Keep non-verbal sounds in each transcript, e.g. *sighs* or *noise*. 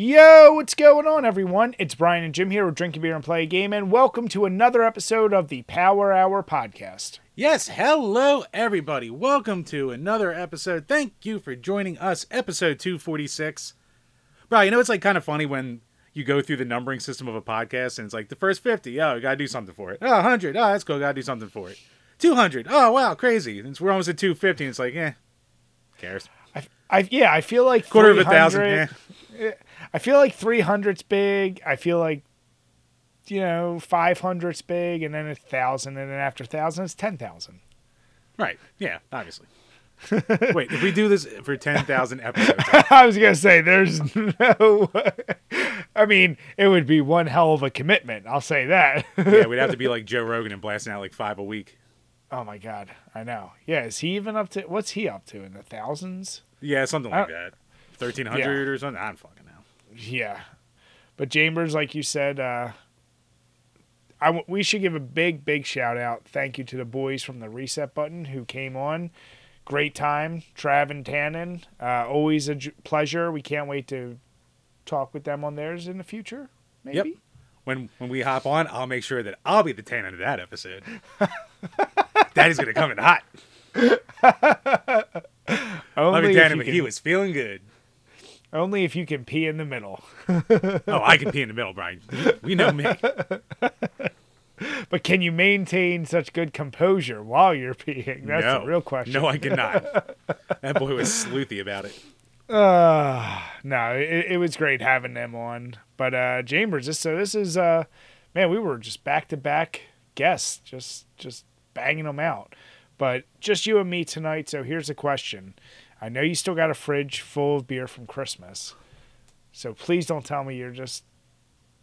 Yo, what's going on, everyone? It's Brian and Jim here with Drinking Beer and Play a Game, and welcome to another episode of the Power Hour podcast. Yes, hello everybody. Welcome to another episode. Thank you for joining us, episode 246. Bro, you know it's like kind of funny when you go through the numbering system of a podcast and it's like the first 50, oh, you got to do something for it. Oh, 100, oh, that's cool, got to do something for it. 200, oh, wow, crazy. And we're almost at 250 and it's like, eh, cares. I, I yeah, I feel like Quarter of a thousand, 300 yeah. I feel like 300's big. I feel like you know 500's big, and then a thousand, and then after thousand, it's ten thousand. Right, yeah, obviously. *laughs* Wait, if we do this for 10,000 episodes, *laughs* I was gonna say there's *laughs* no. I mean, it would be one hell of a commitment. I'll say that. yeah, we'd have to be like Joe Rogan and blasting out like five a week. oh my god, I know. Yeah, is he even up to? What's he up to in the thousands? Yeah, something like that. 1300 or something. I don't fucking know. Yeah, but Chambers, like you said, uh, I w- we should give a big, big shout out. Thank you to the boys from the Reset Button who came on. Great time, Trav and Tannen. Uh, always a j- pleasure. We can't wait to talk with them on theirs in the future. Maybe. Yep. when when we hop on, I'll make sure that I'll be the tan of that episode. *laughs* Daddy's gonna come in hot. *laughs* Only be if, tan but can, he was feeling good. Only if you can pee in the middle. *laughs* Oh, I can pee in the middle, Brian. We know me. *laughs* But can you maintain such good composure while you're peeing? That's no. the real question. No, I cannot. *laughs* That boy was sleuthy about it. Uh, no, it, it was great having them on. But uh Chambers, this so this is uh man, we were just back to back guests, just just banging them out. But just you and me tonight, so here's a question. I know you still got a fridge full of beer from Christmas. So please don't tell me you're just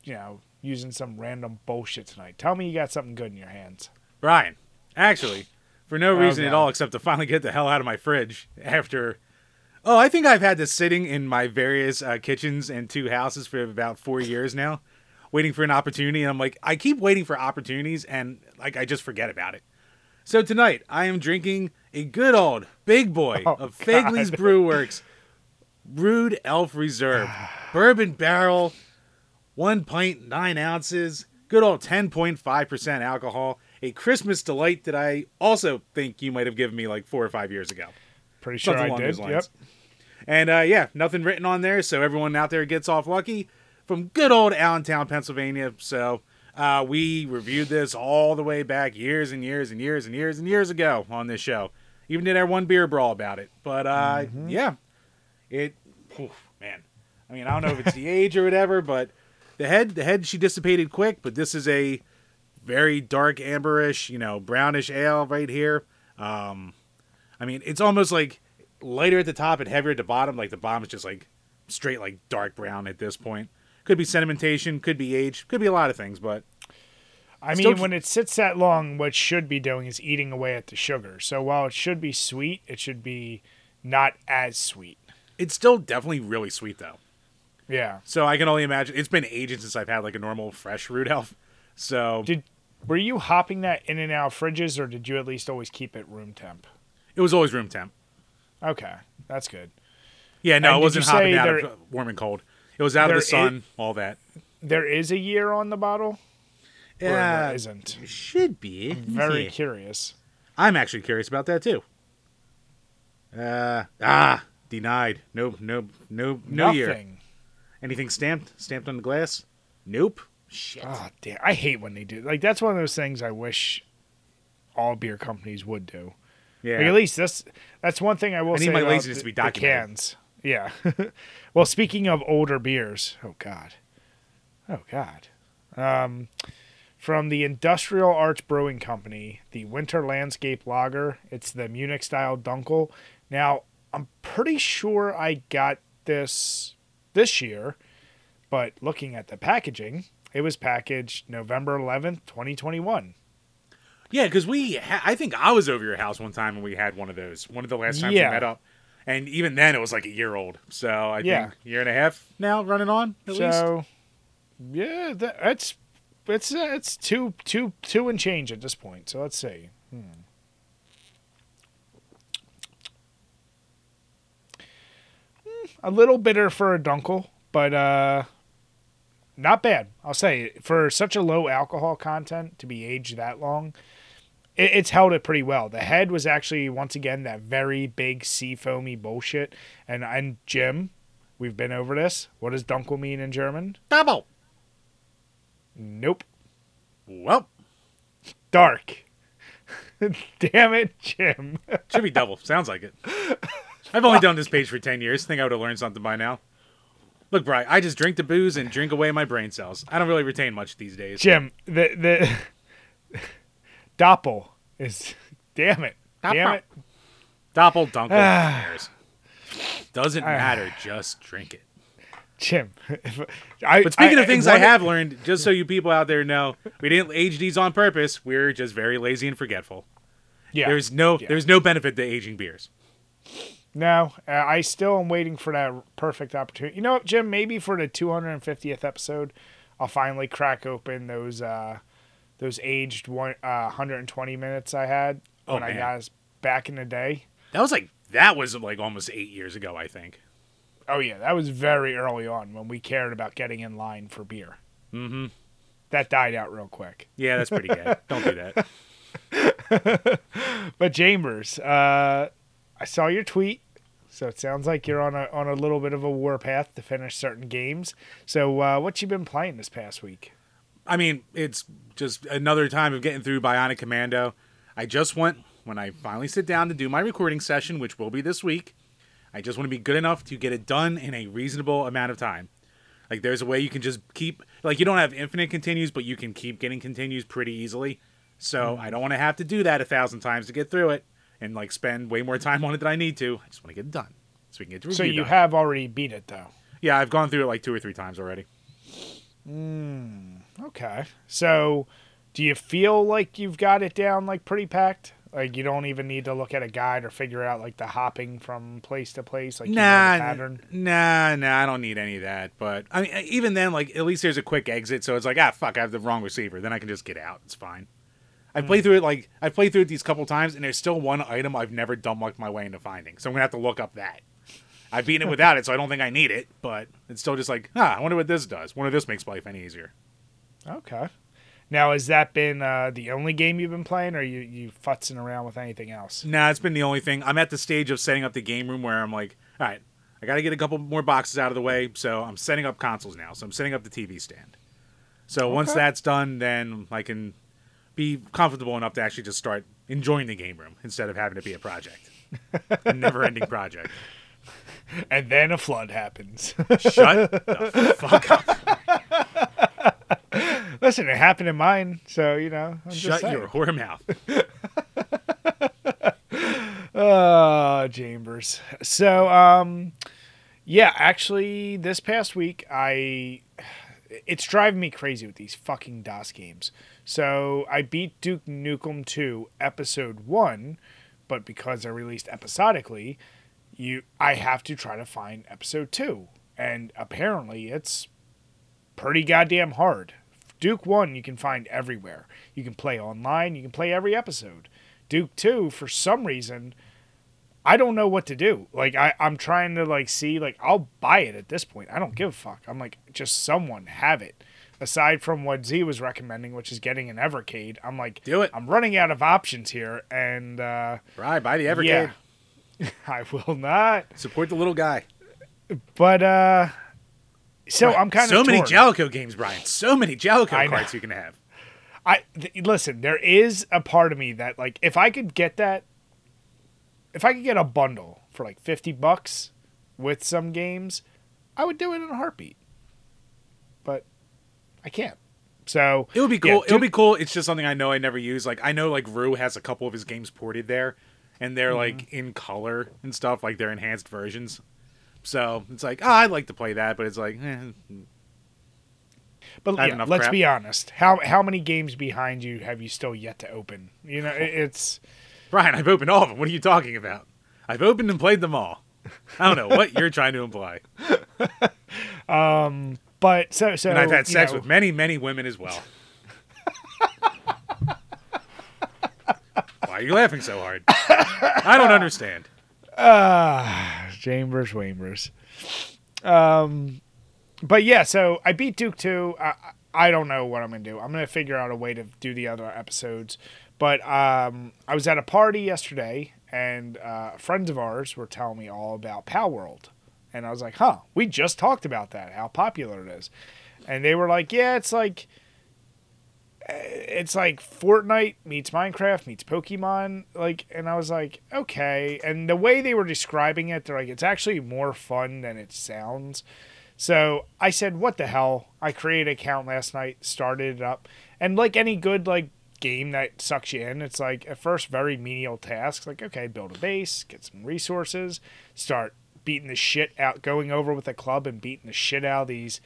you know, using some random bullshit tonight. Tell me you got something good in your hands. Brian, actually, for no reason at all except to finally get the hell out of my fridge after. Oh, I think I've had this sitting in my various uh, kitchens and two houses for about four years now, waiting for an opportunity. And I'm like, I keep waiting for opportunities, and like I just forget about it. So tonight, I am drinking a good old big boy Oh, of Fegley's. Brew Works Rude Elf Reserve *sighs* Bourbon Barrel, one pint nine ounces, good old ten point five percent alcohol. A Christmas delight that I also think you might have given me like four or five years ago. Pretty sure Something I did. Yep. And uh, yeah, nothing written on there, so everyone out there gets off lucky from good old Allentown, Pennsylvania. So uh, we reviewed this all the way back years and years and years and years and years ago on this show. Even did our one beer brawl about it. But uh, Mm-hmm. yeah, it, man. I mean, I don't know if it's the age or whatever, but the head, the head, she dissipated quick. But this is a very dark amberish, you know, brownish ale right here. Um, I mean, it's almost like lighter at the top and heavier at the bottom. Like the bottom is just like straight like dark brown at this point. Could be sedimentation, could be age, could be a lot of things, but I mean, when it sits that long, what it should be doing is eating away at the sugar. So while it should be sweet, it should be not as sweet. it's still definitely really sweet though. Yeah. So I can only imagine it's been ages since I've had like a normal fresh Rude Elf. So Did were you hopping that in and out of fridges, or did you at least always keep it room temp? it was always room temp. Okay, that's good. Yeah, no, And it wasn't hopping out there- of warm and cold. It was out of the sun, all that. There is a year on the bottle, Yeah, there isn't. it should be. Very Yeah. curious. I'm actually curious about that too. Uh ah, denied. Nope, nope, nope, no year. Nothing. Anything stamped? Stamped on the glass? Nope. Shit. Oh damn! I hate when they do. Like that's one of those things I wish all beer companies would do. yeah. Like, at least that's that's one thing I will I need say my laziness the, to be the documented. cans. Yeah. *laughs* well, speaking of older beers, oh god, oh god, um, from the Industrial Arts Brewing Company, the Winter Landscape Lager. It's the Munich style Dunkel. Now, I'm pretty sure I got this this year, but looking at the packaging, it was packaged November 11th, 2021. Yeah, because we, ha- I think I was over your house one time and we had one of those. One of the last times Yeah. we met up, and even then it was like a year old. So I Yeah. think year and a half now running on at least. so, yeah, that, that's it's uh, it's two two two and change at this point. So let's see. Hmm. Hmm, A little bitter for a dunkel, but uh, not bad. I'll say for such a low alcohol content to be aged that long, it, it's held it pretty well. The head was actually once again that very big sea foamy bullshit. And and Jim, we've been over this. What does Dunkel mean in German? Double. Nope. Well, Dark. *laughs* Damn it, Jim. *laughs* should be double. Sounds like it. I've only done this page for 10 years. Think I would have learned something by now. Look, Bry, I just drink the booze and drink away my brain cells. I don't really retain much these days. Jim, the the *laughs* Doppel is damn it. Damn it. Doppel dunkel. Ah. who cares? Doesn't Ah. matter. Just drink it. Jim. *laughs* I, But speaking I- of things I one- have learned, just so you people out there know, we didn't age these on purpose. We're just very lazy and forgetful. Yeah. There's no Yeah. there's no benefit to aging beers. No, uh, I still am waiting for that perfect opportunity. You know what, Jim? Maybe for the 250th episode, I'll finally crack open those uh, those aged one, uh, 120 minutes I had Oh, when I man. got back in the day. That was like that was like almost eight years ago, I think. Oh yeah, that was very early on when we cared about getting in line for beer. Mm-hmm. That died out real quick. Yeah, that's pretty good. *laughs* Don't do that. *laughs* But Chambers, uh, I saw your tweet. So it sounds like you're on a on a little bit of a warpath to finish certain games. So uh, what you been playing this past week? I mean, it's just another time of getting through Bionic Commando. I just want when I finally sit down to do my recording session, which will be this week. I just want to be good enough to get it done in a reasonable amount of time. Like there's a way you can just keep like you don't have infinite continues, but you can keep getting continues pretty easily. So I don't want to have to do that a thousand times to get through it and like spend way more time on it than I need to. I just want to get it done so we can get the So you done. have already beat it though. yeah, I've gone through it like two or three times already. Mm, Okay. So do you feel like you've got it down like pretty packed? Like you don't even need to look at a guide or figure out like the hopping from place to place like nah, pattern. nah, nah. I don't need any of that. But I mean, even then, like at least there's a quick exit, so it's like, ah, fuck, I have the wrong receiver. Then I can just get out. It's fine. I Hmm. played through it like I played through it these couple times, and there's still one item I've never dumb lucked my way into finding. So I'm gonna have to look up that. I've beaten it without it, so I don't think I need it. But it's still just like, ah, I wonder what this does. Wonder if this makes life any easier. Okay. Now has that been uh, the only game you've been playing, or you you futzing around with anything else? Nah, it's been the only thing. I'm at the stage of setting up the game room where I'm like, all right, I got to get a couple more boxes out of the way. So I'm setting up consoles now. So I'm setting up the TV stand. So once that's done, then I can be comfortable enough to actually just start enjoying the game room instead of having to be a project, a never-ending project. *laughs* And then a flood happens. Shut the fuck up! *laughs* *laughs* Listen, it happened in mine, so you know. I'm Shut your whore mouth. Uh, *laughs* Chambers. So, um, yeah, actually, this past week, I it's driving me crazy with these fucking DOS games. So I beat Duke Nukem 2 Episode One, but because they're released episodically, you I have to try to find Episode Two, and apparently it's pretty goddamn hard. Duke 1 you can find everywhere. You can play online, you can play every episode. Duke 2 for some reason I don't know what to do. Like I, I'm trying to like see like I'll buy it at this point. I don't give a fuck. I'm like just someone have it. Aside from what Z was recommending, which is getting an Evercade, I'm like Do it. I'm running out of options here, and uh, Right, buy the Evercade. yeah, *laughs* I will not. Support the little guy. But uh, so I'm kind of so many torn. Jaleco games, Brian. So many Jaleco I know. cards you can have. I th- listen. There is a part of me that like if I could get that, if I could get a bundle for like fifty bucks with some games, I would do it in a heartbeat. But I can't. So It would be yeah, cool. it would be cool. It's just something I know I never use. Like I know like Rue has a couple of his games ported there, and they're like Mm-hmm. in color and stuff, like they're enhanced versions. So it's like, oh, I'd like to play that, but it's like, eh. But yeah, let's crap. be honest. How how many games behind you have you still yet to open? You know, it's Brian, I've opened all of them. What are you talking about? I've opened and played them all. I don't know what you're trying to imply. *laughs* but so so. And I've had sex know, with many, many women as well. *laughs* Why are you laughing so hard? I don't understand. Ah, Chambers, Chambers. Um, but yeah, so I beat Duke too. I, I don't know what I'm gonna do. I'm gonna figure out a way to do the other episodes. But um, I was at a party yesterday, and uh, friends of ours were telling me all about Palworld, and I was like, "Huh, we just talked about that. How popular it is." And they were like, "Yeah, it's like." Uh, it's like Fortnite meets Minecraft meets Pokemon, like, and I was like, okay. And the way they were describing it, they're like, it's actually more fun than it sounds. So I said, what the hell? I created an account last night, started it up, and like any good like game that sucks you in, it's like at first very menial tasks. Like okay, build a base, get some resources, start beating the shit out, going over with a club and beating the shit out of these.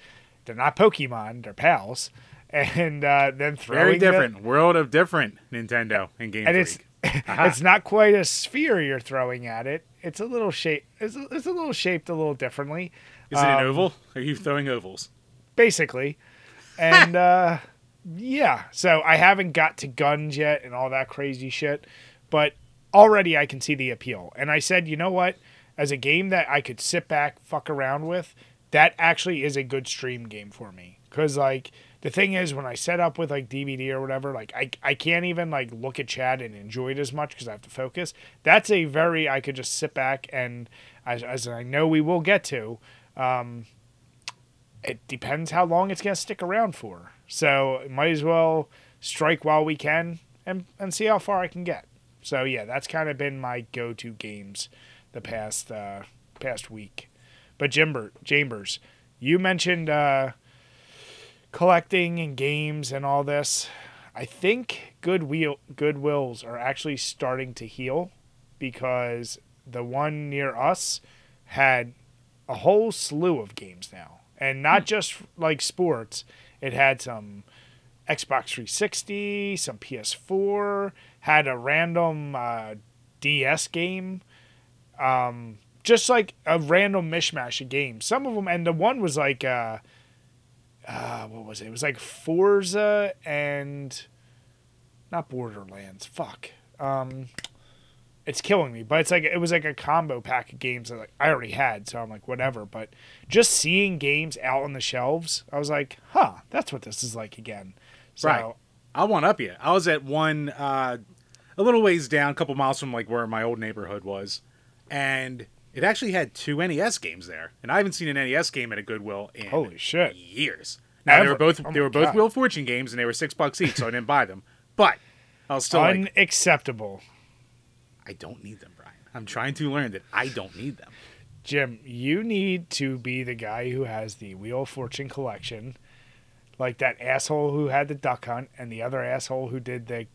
They're not Pokemon, they're pals, and uh, then throwing Very different. World of different Nintendo and Game and it's Freak. *laughs* Aha. it's not quite a sphere you're throwing at it. It's a little shape. It's a, it's a little shaped a little differently. Is it an um, oval? Are you throwing ovals? basically. And *laughs* uh, yeah, so I haven't got to guns yet and all that crazy shit, but already I can see the appeal. And I said, you know what? As a game that I could sit back, fuck around with, that actually is a good stream game for me. Because, like, the thing is, when I set up with, like, DVD or whatever, like, I, I can't even, like, look at chat and enjoy it as much because I have to focus. That's a very, I could just sit back and, as, as I know we will get to, um, it depends how long it's going to stick around for. So might as well strike while we can and, and see how far I can get. So yeah, that's kind of been my go-to games the past uh, past week. But Jimber, Chambers, you mentioned uh, collecting and games and all this. I think Goodwill Goodwills are actually starting to heal because the one near us had a whole slew of games now, and not just like sports. It had some Xbox 360, some PS4, had a random uh, DS game, um, just like a random mishmash of games. Some of them, and the one was like, uh, uh, what was it? It was like Forza and not Borderlands. Fuck. Um, it's killing me, but it's like it was like a combo pack of games that like I already had, so I'm like whatever. But just seeing games out on the shelves, I was like, huh, that's what this is like again. So, Right. I'll one up you. I was at one uh, a little ways down, a couple miles from like where my old neighborhood was, and it actually had two NES games there. And I haven't seen an NES game at a Goodwill in Holy shit. years. Now they were both Oh they were both God. Wheel of Fortune games, and they were six bucks each, so I didn't buy them. But I was still like, Unacceptable. I don't need them, Brian. I'm trying to learn that I don't need them. Jim, you need to be the guy who has the Wheel of Fortune collection, like that asshole who had the Duck Hunt and the other asshole who did the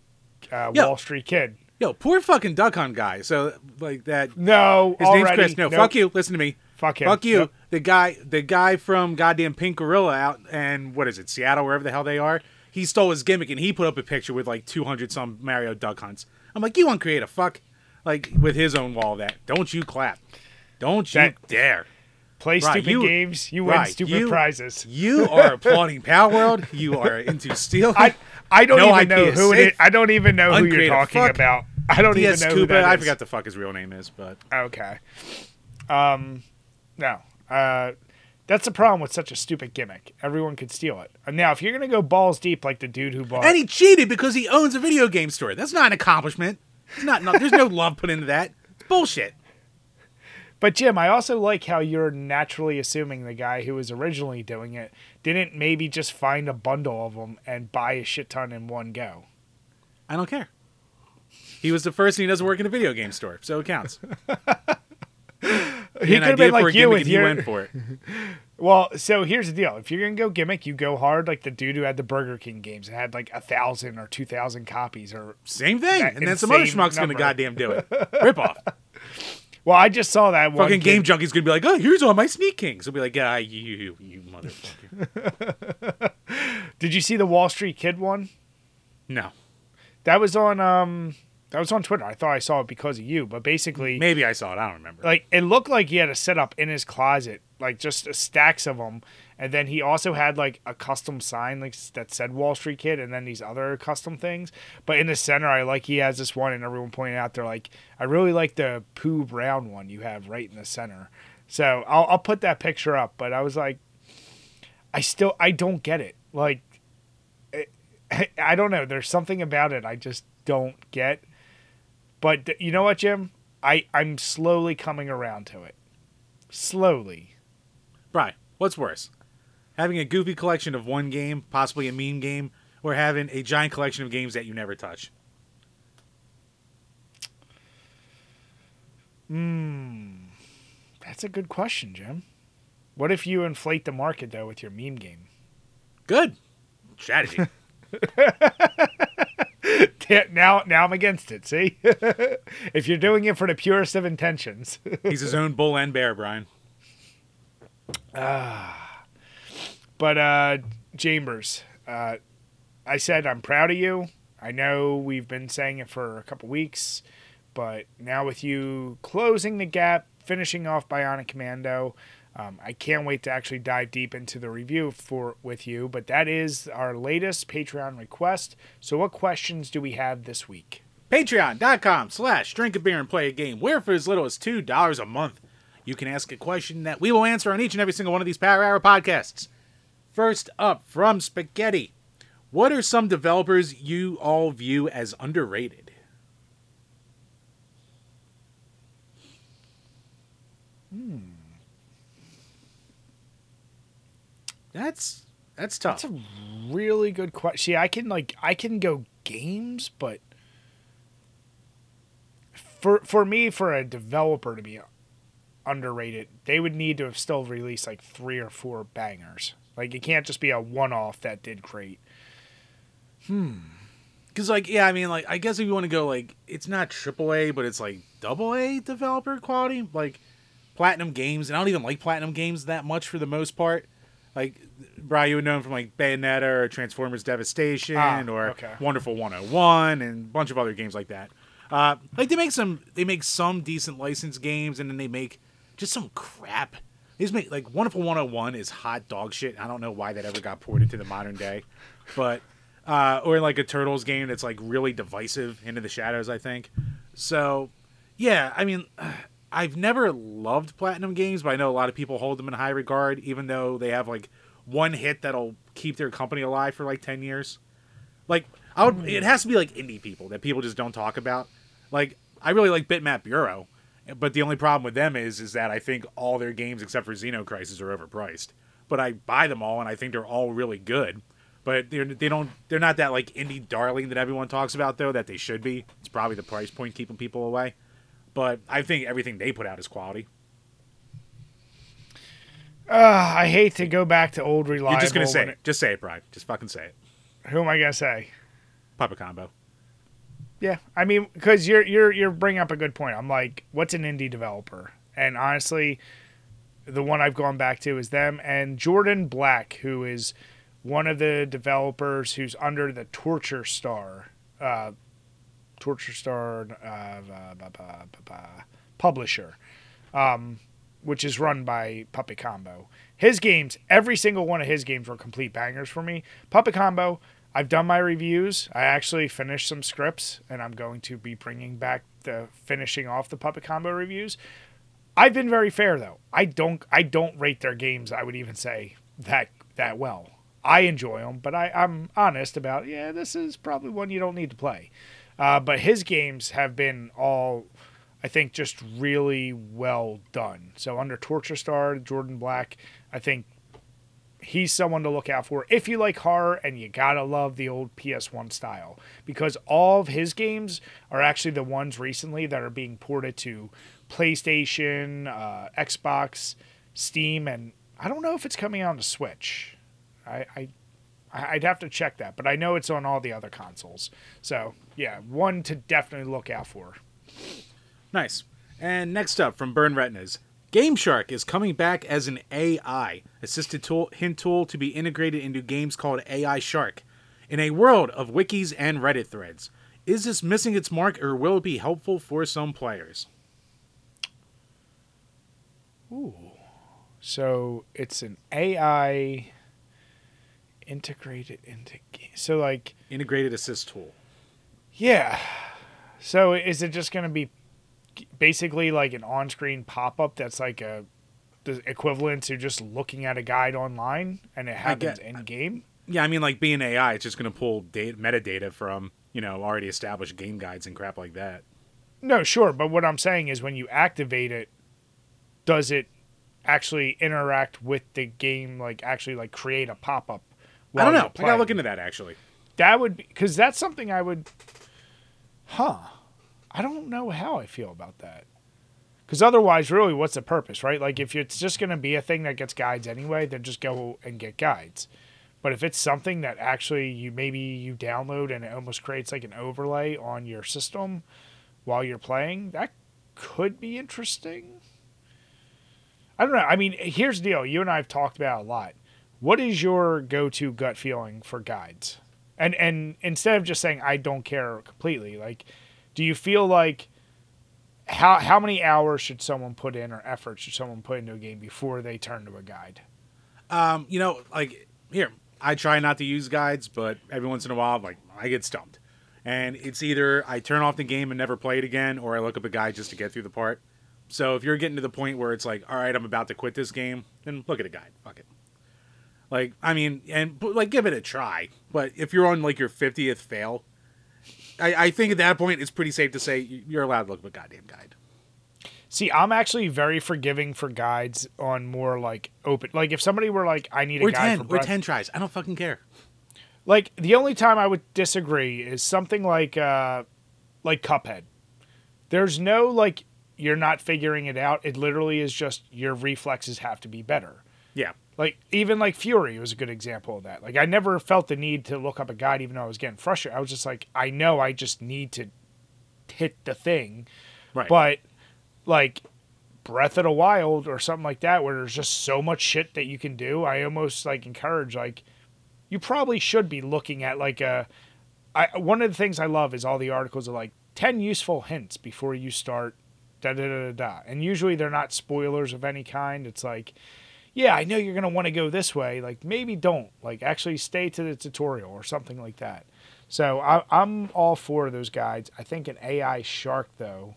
uh. Wall Street Kid. Yo, poor fucking duck hunt guy. So like that. No, His already, name's Chris. No, nope, fuck you. Listen to me. Fuck him. Fuck you. Nope. The guy, the guy from goddamn Pink Gorilla out and what is it, Seattle, wherever the hell they are. He stole his gimmick and he put up a picture with like 200 some Mario duck hunts. I'm like, you uncreative fuck. Like with his own wall that. Don't you clap. Don't you That- dare. Play Right, stupid you- games, you win stupid you- prizes. You are applauding Power World. You are into *laughs* steel. I I don't No even know who it is. I don't even know who you're talking fuck. about. I don't DS even know who that I forgot the fuck his real name is, but Okay. Um, no. Uh, that's the problem with such a stupid gimmick. Everyone could steal it. And now, if you're gonna go balls deep like the dude who bought, and he cheated because he owns a video game store. That's not an accomplishment. It's not. no, there's no *laughs* love put into that. It's bullshit. But Jim, I also like how you're naturally assuming the guy who was originally doing it didn't maybe just find a bundle of them and buy a shit ton in one go. I don't care. He was the first, and he doesn't work in a video game store, so it counts. He could have been like you and he went for it. *laughs* Well, so here's the deal: if you're gonna go gimmick, you go hard like the dude who had the Burger King games and had like a thousand or two thousand copies. Or Same thing, and then some other schmuck's gonna goddamn do it. *laughs* Rip off. Well, I just saw that one Fucking kid- game junkie's gonna be like, oh, here's all my sneak kings. He'll be like, yeah, you, you, you motherfucker. *laughs* Did you see the Wall Street Kid one? no, That was on um that was on Twitter. I thought I saw it because of you, but basically maybe I saw it. I don't remember. like it looked like he had a setup in his closet, like just stacks of them, and then he also had like a custom sign like that said Wall Street Kid, and then these other custom things. But in the center, I like he has this one, and everyone pointed out they're like, I really like the Pooh Brown one you have right in the center. So I'll I'll put that picture up. But I was like, I still I don't get it. Like I, eh, *laughs* I don't know. There's something about it I just don't get. But you know what, Jim? I I'm slowly coming around to it. Slowly. Brian, what's worse? Having a goofy collection of one game, possibly a meme game, or having a giant collection of games that you never touch? Hmm. That's a good question, Jim. What if you inflate the market though with your meme game? Good strategy. *laughs* now, now I'm against it. See, *laughs* if you're doing it for the purest of intentions, he's his own bull and bear, Brian. Ah, but uh, Chambers, uh, I said I'm proud of you. I know we've been saying it for a couple weeks, but now with you closing the gap, finishing off Bionic Commando, um, I can't wait to actually dive deep into the review for with you. But that is our latest Patreon request. So, what questions do we have this week? Patreon.com slash drink a beer and play a game, where for as little as $2 a month, you can ask a question that we will answer on each and every single one of these Power Hour podcasts. First up from Spaghetti. What are some developers you all view as underrated? Hmm. That's that's tough. That's a really good question. See, I can like I can go games, but for for me, for a developer to be underrated, they would need to have still released like three or four bangers. Like it can't just be a one off that did great. Hmm. Because like yeah, I mean like I guess if you want to go like it's not AAA, but it's like double A developer quality, like Platinum Games, and I don't even like Platinum Games that much for the most part. Like Brian, you would know him from like Bayonetta or Transformers Devastation Ah, or okay. Wonderful 101 and a bunch of other games like that. Uh, like they make some they make some decent licensed games and then they make just some crap. Make like Wonderful 101 is hot dog shit. I don't know why that ever got ported to the modern day. But uh, or like a Turtles game that's like really divisive into the shadows, I think. So yeah, I mean *sighs* I've never loved platinum games, but I know a lot of people hold them in high regard, even though they have like one hit that'll keep their company alive for like ten years. Like I would, it has to be like indie people that people just don't talk about. Like I really like Bitmap Bureau, but the only problem with them is is that I think all their games except for Xenocrisis are overpriced. But I buy them all and I think they're all really good. But they're they don't they're not that like indie darling that everyone talks about though that they should be. It's probably the price point keeping people away. But I think everything they put out is quality. Uh, I hate to go back to old reliable. You're just gonna say it. Just say it, Brian. Just fucking say it. Who am I gonna say? Puppet combo. Yeah, I mean, because you're you're you're bringing up a good point. I'm like, what's an indie developer? And honestly, the one I've gone back to is them and Jordan Black, who is one of the developers who's under the Torture Star, uh, Torture Star uh, ba- ba- ba- ba- ba- publisher, um, which is run by Puppet Combo. His games, every single one of his games were complete bangers for me. Puppet Combo, I've done my reviews. I actually finished some scripts, and I'm going to be bringing back the finishing off the Puppet Combo reviews. I've been very fair though. I don't I don't rate their games. I would even say that that well. I enjoy them, but I, I'm honest about yeah. This is probably one you don't need to play. Uh, but his games have been all, I think, just really well done. So under Torture Star, Jordan Black, I think he's someone to look out for if you like horror and you gotta love the old PS1 style because all of his games are actually the ones recently that are being ported to PlayStation, uh, Xbox, Steam, and I don't know if it's coming on the Switch. I, I I'd have to check that, but I know it's on all the other consoles. So yeah, one to definitely look out for. Nice. And next up from Burn Retinas, Game Shark is coming back as an AI assisted tool, hint tool to be integrated into games called AI Shark. In a world of wikis and Reddit threads, is this missing its mark or will it be helpful for some players? Ooh. So it's an AI integrated into game. So like Integrated assist tool. yeah. So is it just going to be basically like an on-screen pop-up that's like a the equivalent to just looking at a guide online and it happens uh, in game. Yeah, I mean, like being AI, it's just going to pull data, metadata from you know already established game guides and crap like that. No, sure, but what I'm saying is when you activate it, does it actually interact with the game? Like actually, like create a pop up? I don't know. I gotta look into that actually. that would because that's something I would. Huh. I don't know how I feel about that. Because otherwise, really, what's the purpose, right? Like, if it's just going to be a thing that gets guides anyway, then just go and get guides. But if it's something that actually you maybe you download and it almost creates like an overlay on your system while you're playing, that could be interesting. I don't know. I mean, here's the deal. You and I have talked about a lot. What is your go-to gut feeling for guides? And and instead of just saying I don't care completely, like, do you feel like how how many hours should someone put in or effort should someone put into a game before they turn to a guide? Um, you know, like here, I try not to use guides, but every once in a while, like I get stumped, and it's either I turn off the game and never play it again, or I look up a guide just to get through the part. So if you're getting to the point where it's like, all right, I'm about to quit this game, then look at a guide. Fuck it. Like, I mean, and like give it a try. But if you're on like your 50th fail, I, I think at that point it's pretty safe to say you're allowed to look up a goddamn guide. See, I'm actually very forgiving for guides on more like open. Like if somebody were like, I need a Or guide 10, for or 10 tries. I don't fucking care. Like the only time I would disagree is something like uh like Cuphead. There's no like you're not figuring it out. It literally is just your reflexes have to be better. Yeah. Like even like Furi was a good example of that. Like I never felt the need to look up a guide even though I was getting frustrated. I was just like I know I just need to hit the thing. Right. But like Breath of the Wild or something like that where there's just so much shit that you can do, I almost like encourage like you probably should be looking at like a I one of the things I love is all the articles are like 10 useful hints before you start da da da da da. And usually they're not spoilers of any kind. It's like yeah, I know you're going to want to go this way. Like maybe don't. Like actually stay to the tutorial or something like that. So I, I'm all for those guides. I think an AI shark though.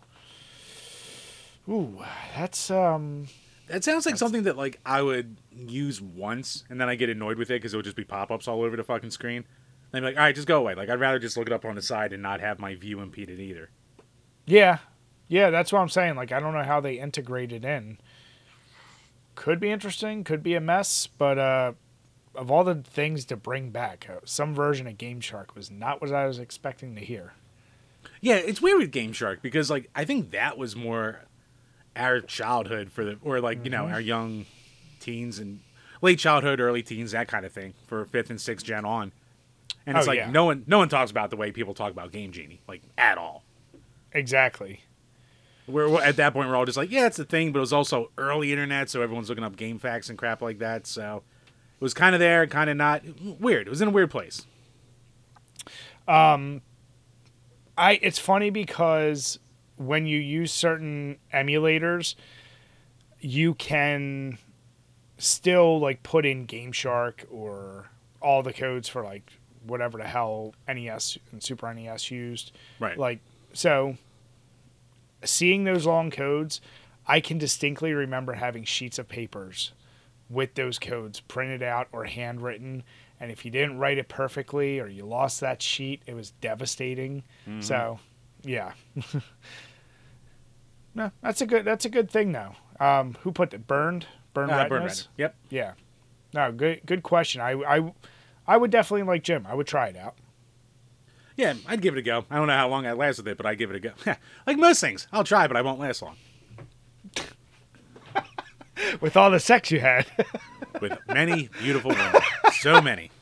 Ooh, that's um. That sounds like something that like I would use once, and then I get annoyed with it because it would just be pop-ups all over the fucking screen. And I'm like, all right, just go away. Like I'd rather just look it up on the side and not have my view impeded either. Yeah, yeah, that's what I'm saying. Like I don't know how they integrate it in. Could be interesting. Could be a mess, but uh, of all the things to bring back, uh, some version of Game Shark was not what I was expecting to hear. Yeah, it's weird with Game Shark because like I think that was more our childhood for the or like you know Mm-hmm. our young teens and late childhood, early teens, that kind of thing for fifth and sixth gen on. And it's Oh, like yeah. no one no one talks about the way people talk about Game Genie like at all. Exactly. We're, at that point we're all just like, yeah, it's a thing, but it was also early internet, so everyone's looking up game facts and crap like that. So it was kind of there, kind of not. Weird. It was in a weird place. Um, I it's funny because when you use certain emulators, you can still like put in Game Shark or all the codes for like whatever the hell NES and Super NES used. Right. Like so seeing those long codes, I can distinctly remember having sheets of papers with those codes printed out or handwritten. And if you didn't write it perfectly or you lost that sheet, it was devastating. So, yeah. *laughs* no, that's a good that's a good thing though. Um, who put it? Burned, burned Uh. Yep. Yeah. No, good good question. I I I would definitely like Jim. I would try it out. Yeah, I'd give it a go. I don't know how long I last with it, but I'd give it a go. *laughs* like most things, I'll try, but I won't last long. *laughs* With all the sex you had. *laughs* With many beautiful women, so many.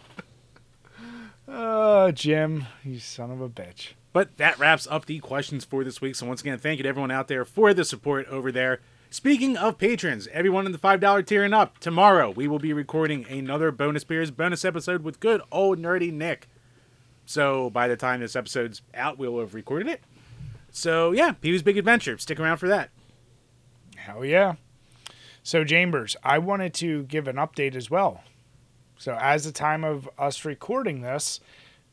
oh, Jim, you son of a bitch. But that wraps up the questions for this week. So once again, thank you to everyone out there for the support over there. Speaking of patrons, everyone in the five dollar tier and up, tomorrow we will be recording another bonus beers bonus episode with good old nerdy Nick. So by the time this episode's out, we'll have recorded it. So yeah, Pee Wee's Big Adventure. Stick around for that. Hell yeah. So, Chambers, I wanted to give an update as well. So, as the time of us recording this,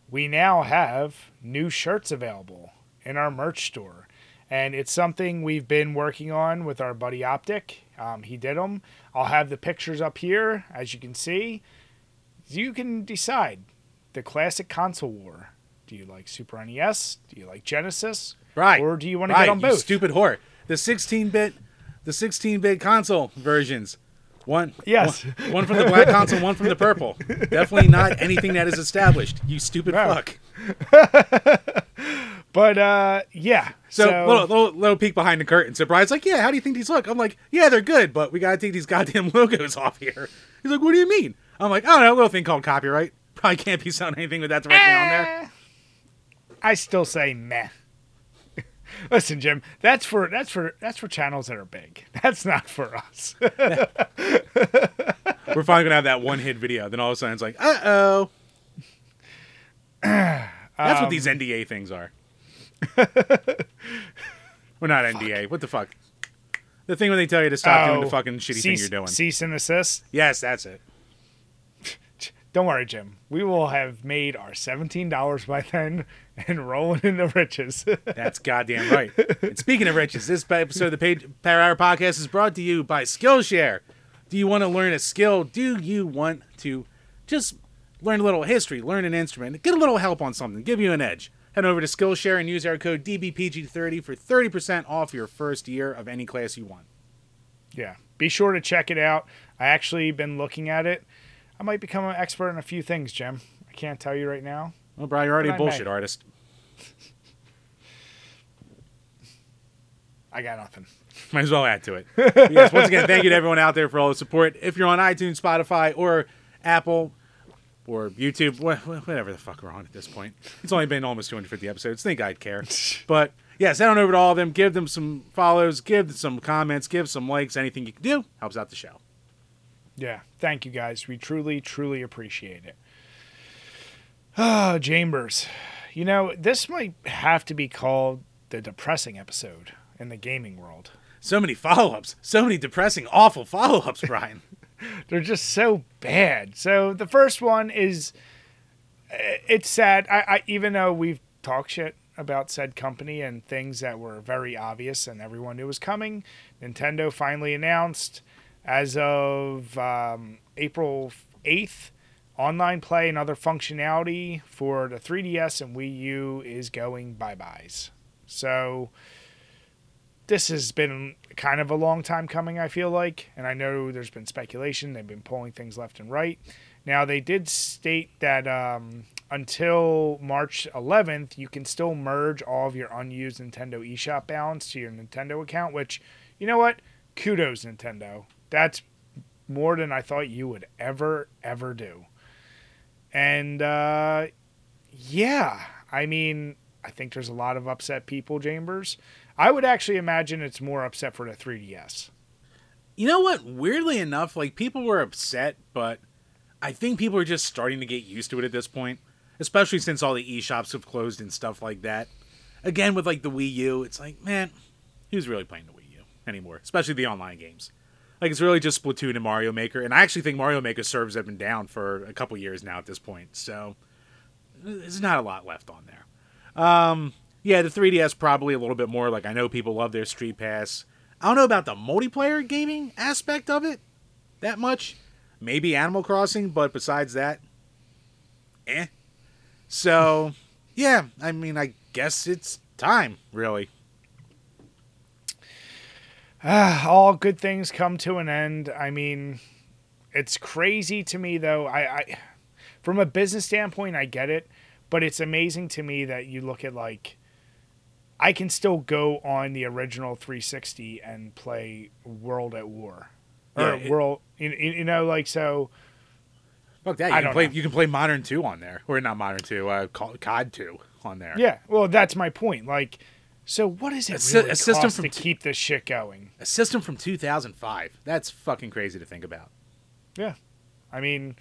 we now have new shirts available in our merch store. and it's something we've been working on with our buddy Optic. Um, he did them. I'll have the pictures up here, as you can see. You can decide the classic console war. Do you like Super NES? Do you like Genesis? Right. Or do you want to right, get on both? you stupid whore. The 16-bit, the 16-bit console versions. One, Yes. one, one from the black console, one from the purple. Definitely not *laughs* anything that is established. You stupid No. fuck. *laughs* But uh, yeah. So, little, little little peek behind the curtain. So Brian's like, "Yeah, how do you think these look?" I'm like, "Yeah, they're good, but we gotta take these *laughs* goddamn logos off here." He's like, "What do you mean?" I'm like, "I don't know, a little thing called copyright. *laughs* Probably can't be selling anything with that directly on there." Eh, I still say meh. *laughs* Listen, Jim, that's for that's for that's for channels that are big. *laughs* That's not for us. We're finally gonna have that one hit video. Then all of a sudden, it's like, "Uh oh." *clears throat* That's what these NDA things are. We're not NDA. What the fuck? The thing when they tell you to stop doing the Oh, fucking shitty thing you're doing. Cease and assist. Yes, that's it. Don't worry, Jim. We will have made our seventeen dollars by then *laughs* and rolling in the riches. *laughs* That's goddamn right. and speaking of riches, this episode of the Page Power Hour podcast is brought to you by Skillshare. Do you want to learn a skill? Do you want to just learn a little history, learn an instrument, get a little help on something, give you an edge? Head over to Skillshare and use our code DBPG30 for 30% off your first year of any class you want. yeah, be sure to check it out. I actually been looking at it. I might become an expert in a few things, Jim. I can't tell you right now. Well, Brian, you're already a I may. bullshit artist. I got nothing. *laughs* Might as well add to it. *laughs* Yes, once again, thank you to everyone out there for all the support. If you're on iTunes, Spotify, or Apple, or YouTube, wha- wha- whatever the fuck we're on at this point. It's only been almost 250 episodes. Think I'd care. *laughs* But yes, head on over to all of them. Give them some follows, give some comments, give some likes. Anything you can do helps out the show. Yeah, thank you guys. We truly, truly appreciate it. Ah, Chambers. You know, this might have to be called the depressing episode in the gaming world. So many follow ups. So many depressing, awful follow ups, *laughs* Brian. They're just so bad. So the first one is eh, it's sad. I, I even though we've talked shit about said company and things that were very obvious and everyone knew was coming, Nintendo finally announced as of um, April 8th, online play and other functionality for the 3DS and Wii U is going bye byes. So this has been kind of a long time coming, I feel like. And I know there's been speculation. They've been pulling things left and right. Now, they did state that um, until March 11th, you can still merge all of your unused Nintendo eShop balance to your Nintendo account, which, you know what? Kudos, Nintendo. That's more than I thought you would ever, ever do. And uh, yeah, I mean, I think there's a lot of upset people, Chambers. I would actually imagine it's more upset for the 3DS. You know what? Weirdly enough, like people were upset, but I think people are just starting to get used to it at this point, especially since all the eShops have closed and stuff like that. Again, with like the Wii U, it's like, man, who's really playing the Wii U anymore? Especially the online games. Like it's really just Splatoon and Mario Maker, and I actually think Mario Maker servers have been down for a couple years now at this point. So there's not a lot left on there. Um, yeah, the 3DS probably a little bit more. Like I know people love their Street Pass. I don't know about the multiplayer gaming aspect of it that much. Maybe Animal Crossing, but besides that, eh. So, yeah, I mean, I guess it's time, really. Ah, all good things come to an end. I mean, it's crazy to me though. I, I from a business standpoint, I get it, but it's amazing to me that you look at like I can still go on the original 360 and play World at War. Or Yeah, it- World, you, you know, like so. Fuck that! You I can play. know. You can play Modern Two on there, or not Modern Two, uh, COD Two on there. Yeah, well, that's my point. Like, so what is it A really a system from to keep this shit going? A system from 2005. That's fucking crazy to think about. Yeah. I mean,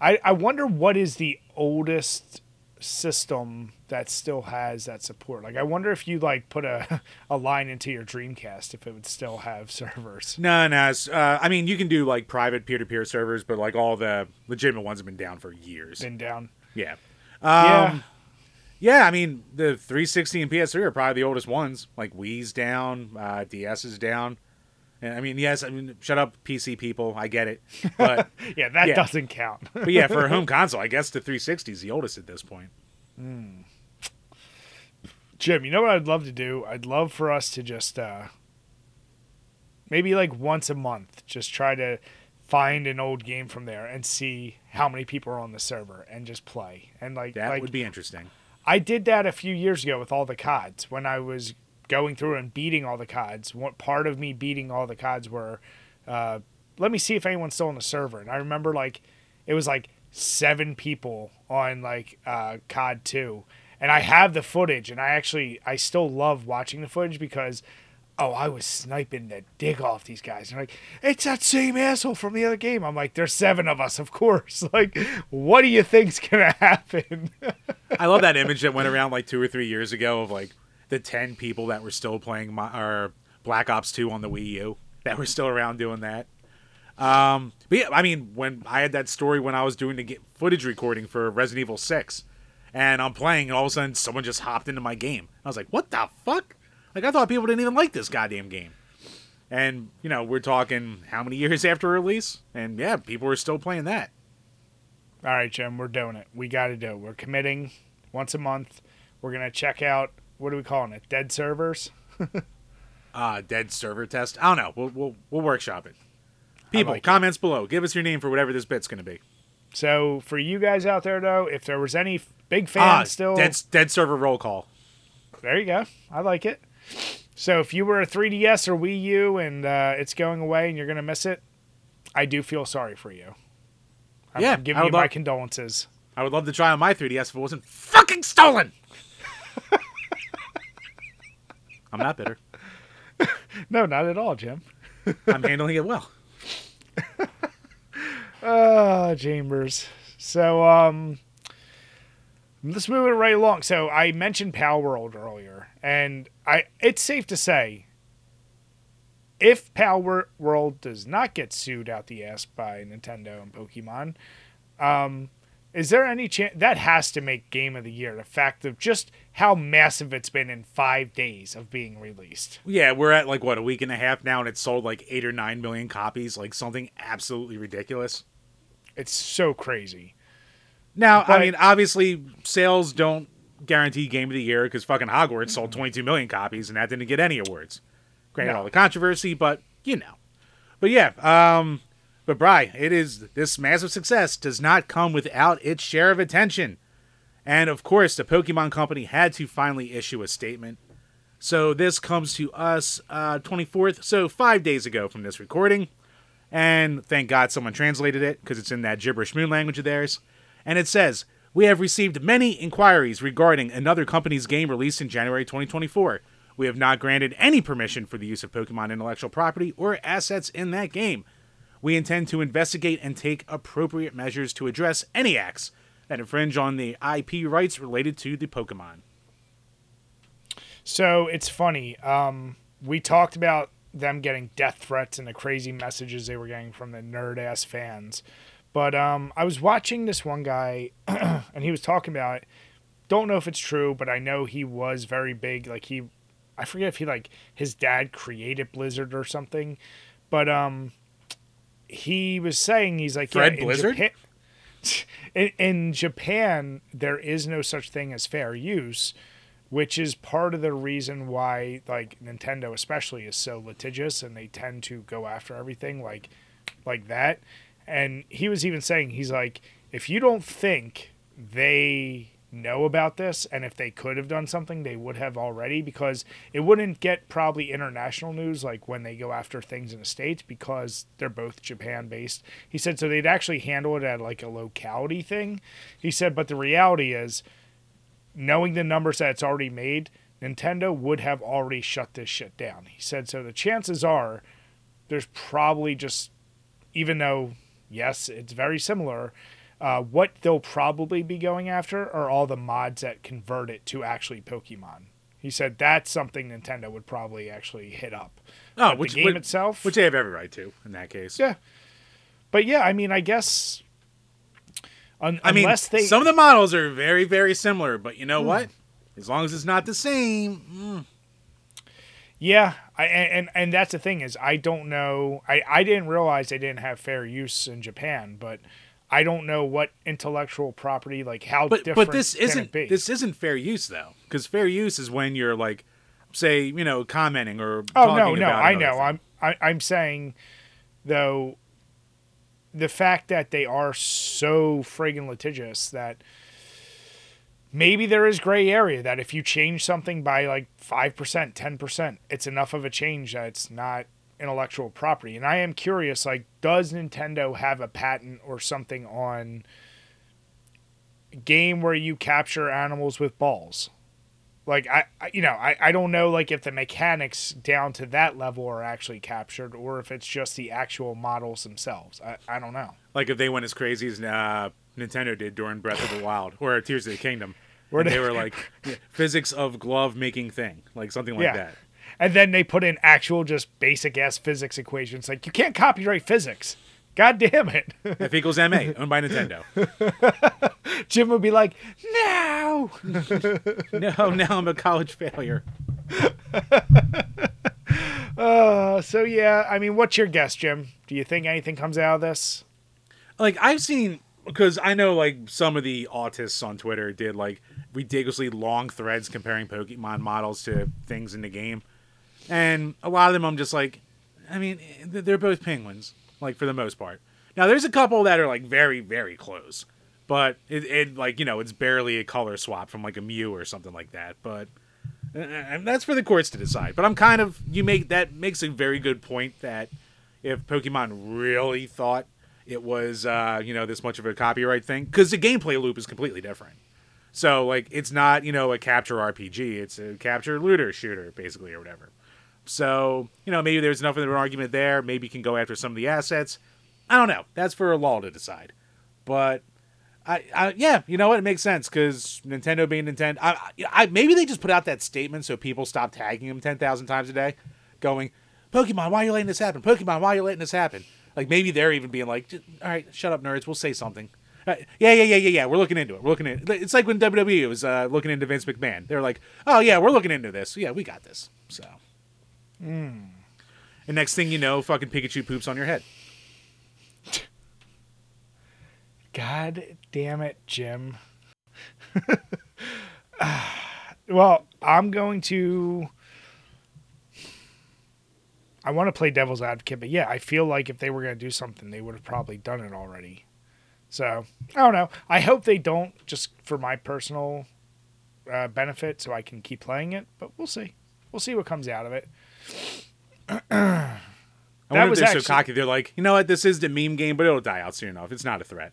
I I wonder what is the oldest system that still has that support. Like I wonder if you like put a *laughs* a line into your Dreamcast if it would still have servers. No, no. Uh, I mean, you can do like private peer-to-peer servers, but like all the legitimate ones have been down for years. Been down. Yeah. Um, Yeah. Yeah, I mean the 360 and PS3 are probably the oldest ones. Like Wii's down, uh, DS is down. And I mean, yes, I mean, shut up, PC people. I get it, but *laughs* yeah, that Yeah. doesn't count. *laughs* but yeah, for a home *laughs* console, I guess the 360 is the oldest at this point. Jim, you know what I'd love to do? I'd love for us to just uh maybe like once a month just try to find an old game from there and see how many people are on the server and just play. And like That like would be interesting. I did that a few years ago with all the CODs when I was going through and beating all the CODs. What part of me beating all the CODs were uh let me see if anyone's still on the server. And I remember like it was like seven people on like uh COD 2 and I have the footage and I actually I still love watching the footage because oh I was sniping the dig off these guys and like it's that same asshole from the other game I'm like there's seven of us of course *laughs* like what do you think's gonna *laughs* happen *laughs* I love that image that went around like two or three years ago of like the 10 people that were still playing my, or Black Ops 2 on the Wii U that were still around doing that. Um, but yeah, I mean, when I had that story when I was doing the footage recording for Resident Evil 6, and I'm playing, and all of a sudden someone just hopped into my game. I was like, what the fuck? Like, I thought people didn't even like this goddamn game. And, you know, we're talking how many years *laughs* after release? And yeah, people are still playing that. All right, Jim, we're doing it. We got to do it. We're committing once a month. We're going to check out, what are we calling it? Dead servers? *laughs* uh, dead server test. I don't know. We'll we'll, we'll workshop it. People, like it. comments below. Give us your name for whatever this bit's going to be. So, for you guys out there, though, if there was any big fans still, Ah, dead dead server roll call. there you go. I like it. So, if you were a 3DS or Wii U and uh, it's going away and you're going to miss it, I do feel sorry for you. I'm Yeah, giving you would my condolences. I would love to try on my 3DS if it wasn't fucking stolen. *laughs* I'm not bitter. No, not at all, Jim. I'm handling it well. Uh, *laughs* Chambers. So, um, let's move it right along. So, I mentioned Palworld earlier, and I it's safe to say, if Palworld does not get sued out the ass by Nintendo and Pokemon, um, is there any chance that has to make Game of the Year? The fact of just how massive it's been in five days of being released. Yeah, we're at like what a week and a half now, and it's sold like eight or nine million copies, like something absolutely ridiculous. It's so crazy. Now, I mean, obviously, sales don't guarantee Game of the Year because fucking Hogwarts sold 22 million copies and that didn't get any awards. Granted, No. all the controversy, but you know. But yeah, um, but Bry, it is this massive success does not come without its share of attention, and of course, the Pokemon Company had to finally issue a statement. So this comes to us uh, 24th, so five days ago from this recording. And thank God someone translated it because it's in that gibberish moon language of theirs. And it says, We have received many inquiries regarding another company's game released in January 2024. We have not granted any permission for the use of Pokemon intellectual property or assets in that game. We intend to investigate and take appropriate measures to address any acts that infringe on the IP rights related to the Pokemon. So it's funny. Um, we talked about them getting death threats and the crazy messages they were getting from the nerd ass fans. But um, I was watching this one guy, *clears throat* and he was talking about it. Don't know if it's true, but I know he was very big. Like he, I forget if he like his dad created Blizzard or something, but um, he was saying he's like Fred yeah, in Blizzard? Japan- *laughs* in, in Japan, there is no such thing as fair use, which is part of the reason why like Nintendo especially is so litigious and they tend to go after everything like like that. And he was even saying he's like if you don't think they know about this and if they could have done something they would have already because it wouldn't get probably international news like when they go after things in the states because they're both Japan based. He said so they'd actually handle it at like a locality thing. He said but the reality is knowing the numbers that it's already made, Nintendo would have already shut this shit down. He said so the chances are there's probably just even though yes, it's very similar, uh, what they'll probably be going after are all the mods that convert it to actually Pokemon. He said that's something Nintendo would probably actually hit up. Oh, But which the game which, itself, which they have every right to in that case. yeah. But yeah, I mean, I guess Un- I mean, they some of the models are very, very similar, but you know what? As long as it's not the same. mm, Yeah, I, and and that's the thing is I don't know. I I didn't realize they didn't have fair use in Japan, but I don't know what intellectual property like how But different but this isn't be? this isn't fair use though, because fair use is when you're like, say, you know, commenting or oh talking no no about I know thing. I'm I, I'm saying though the fact that they are so friggin' litigious that maybe there is gray area that if you change something by like 5% 10% it's enough of a change that it's not intellectual property. And i am curious like does nintendo have a patent or something on game where you capture animals with balls? Like I, I you know I, I don't know like if the mechanics down to that level are actually captured or if it's just the actual models themselves. I, I don't know. Like if they went as crazy as uh, Nintendo did during Breath of the Wild or Tears of the Kingdom, and they- were *laughs* like physics of glove making thing, like something like Yeah. that. and then they put in actual just basic ass physics equations like you can't copyright physics god damn it F equals ma, *laughs* owned by Nintendo. *laughs* jim would be like no no, now I'm a college failure. uh, so yeah i mean what's your guess jim do you think anything comes out of this Like I've seen because I know like some of the autists on Twitter did like ridiculously long threads comparing Pokemon models to things in the game, and a lot of them I'm just like, I mean, they're both penguins, like for the most part. Now there's a couple that are like very very close, but it, it like you know it's barely a color swap from like a Mew or something like that. But uh, and that's for the courts to decide. But I'm kind of you make that makes a very good point that if Pokemon really thought it was uh, you know this much of a copyright thing because the gameplay loop is completely different. So like it's not you know a capture RPG, it's a capture looter shooter basically or whatever. So you know maybe there's enough of an argument there. Maybe you can go after some of the assets. I don't know. That's for a law to decide. But I, I yeah, you know what? It makes sense because Nintendo being Nintendo. I, I maybe they just put out that statement so people stop tagging them ten thousand times a day, going, "Pokemon, why are you letting this happen? Pokemon, why are you letting this happen?" Like maybe they're even being like, "All right, shut up, nerds. We'll say something." Uh, yeah, yeah, yeah, yeah, yeah. We're looking into it. We're looking at. It's like when WWE was uh, looking into Vince McMahon. They're like, "Oh yeah, we're looking into this. Yeah, we got this." So. And next thing you know, fucking Pikachu poops on your head. God damn it, Jim. *sighs* well, I'm going to. I want to play devil's advocate, but yeah, I feel like if they were going to do something, they would have probably done it already. So I don't know. I hope they don't, just for my personal uh, benefit, so I can keep playing it. But we'll see. We'll see what comes out of it. *clears throat* I wonder if they're actually- so cocky. They're like, you know what? This is the meme game, but it'll die out soon enough. It's not a threat.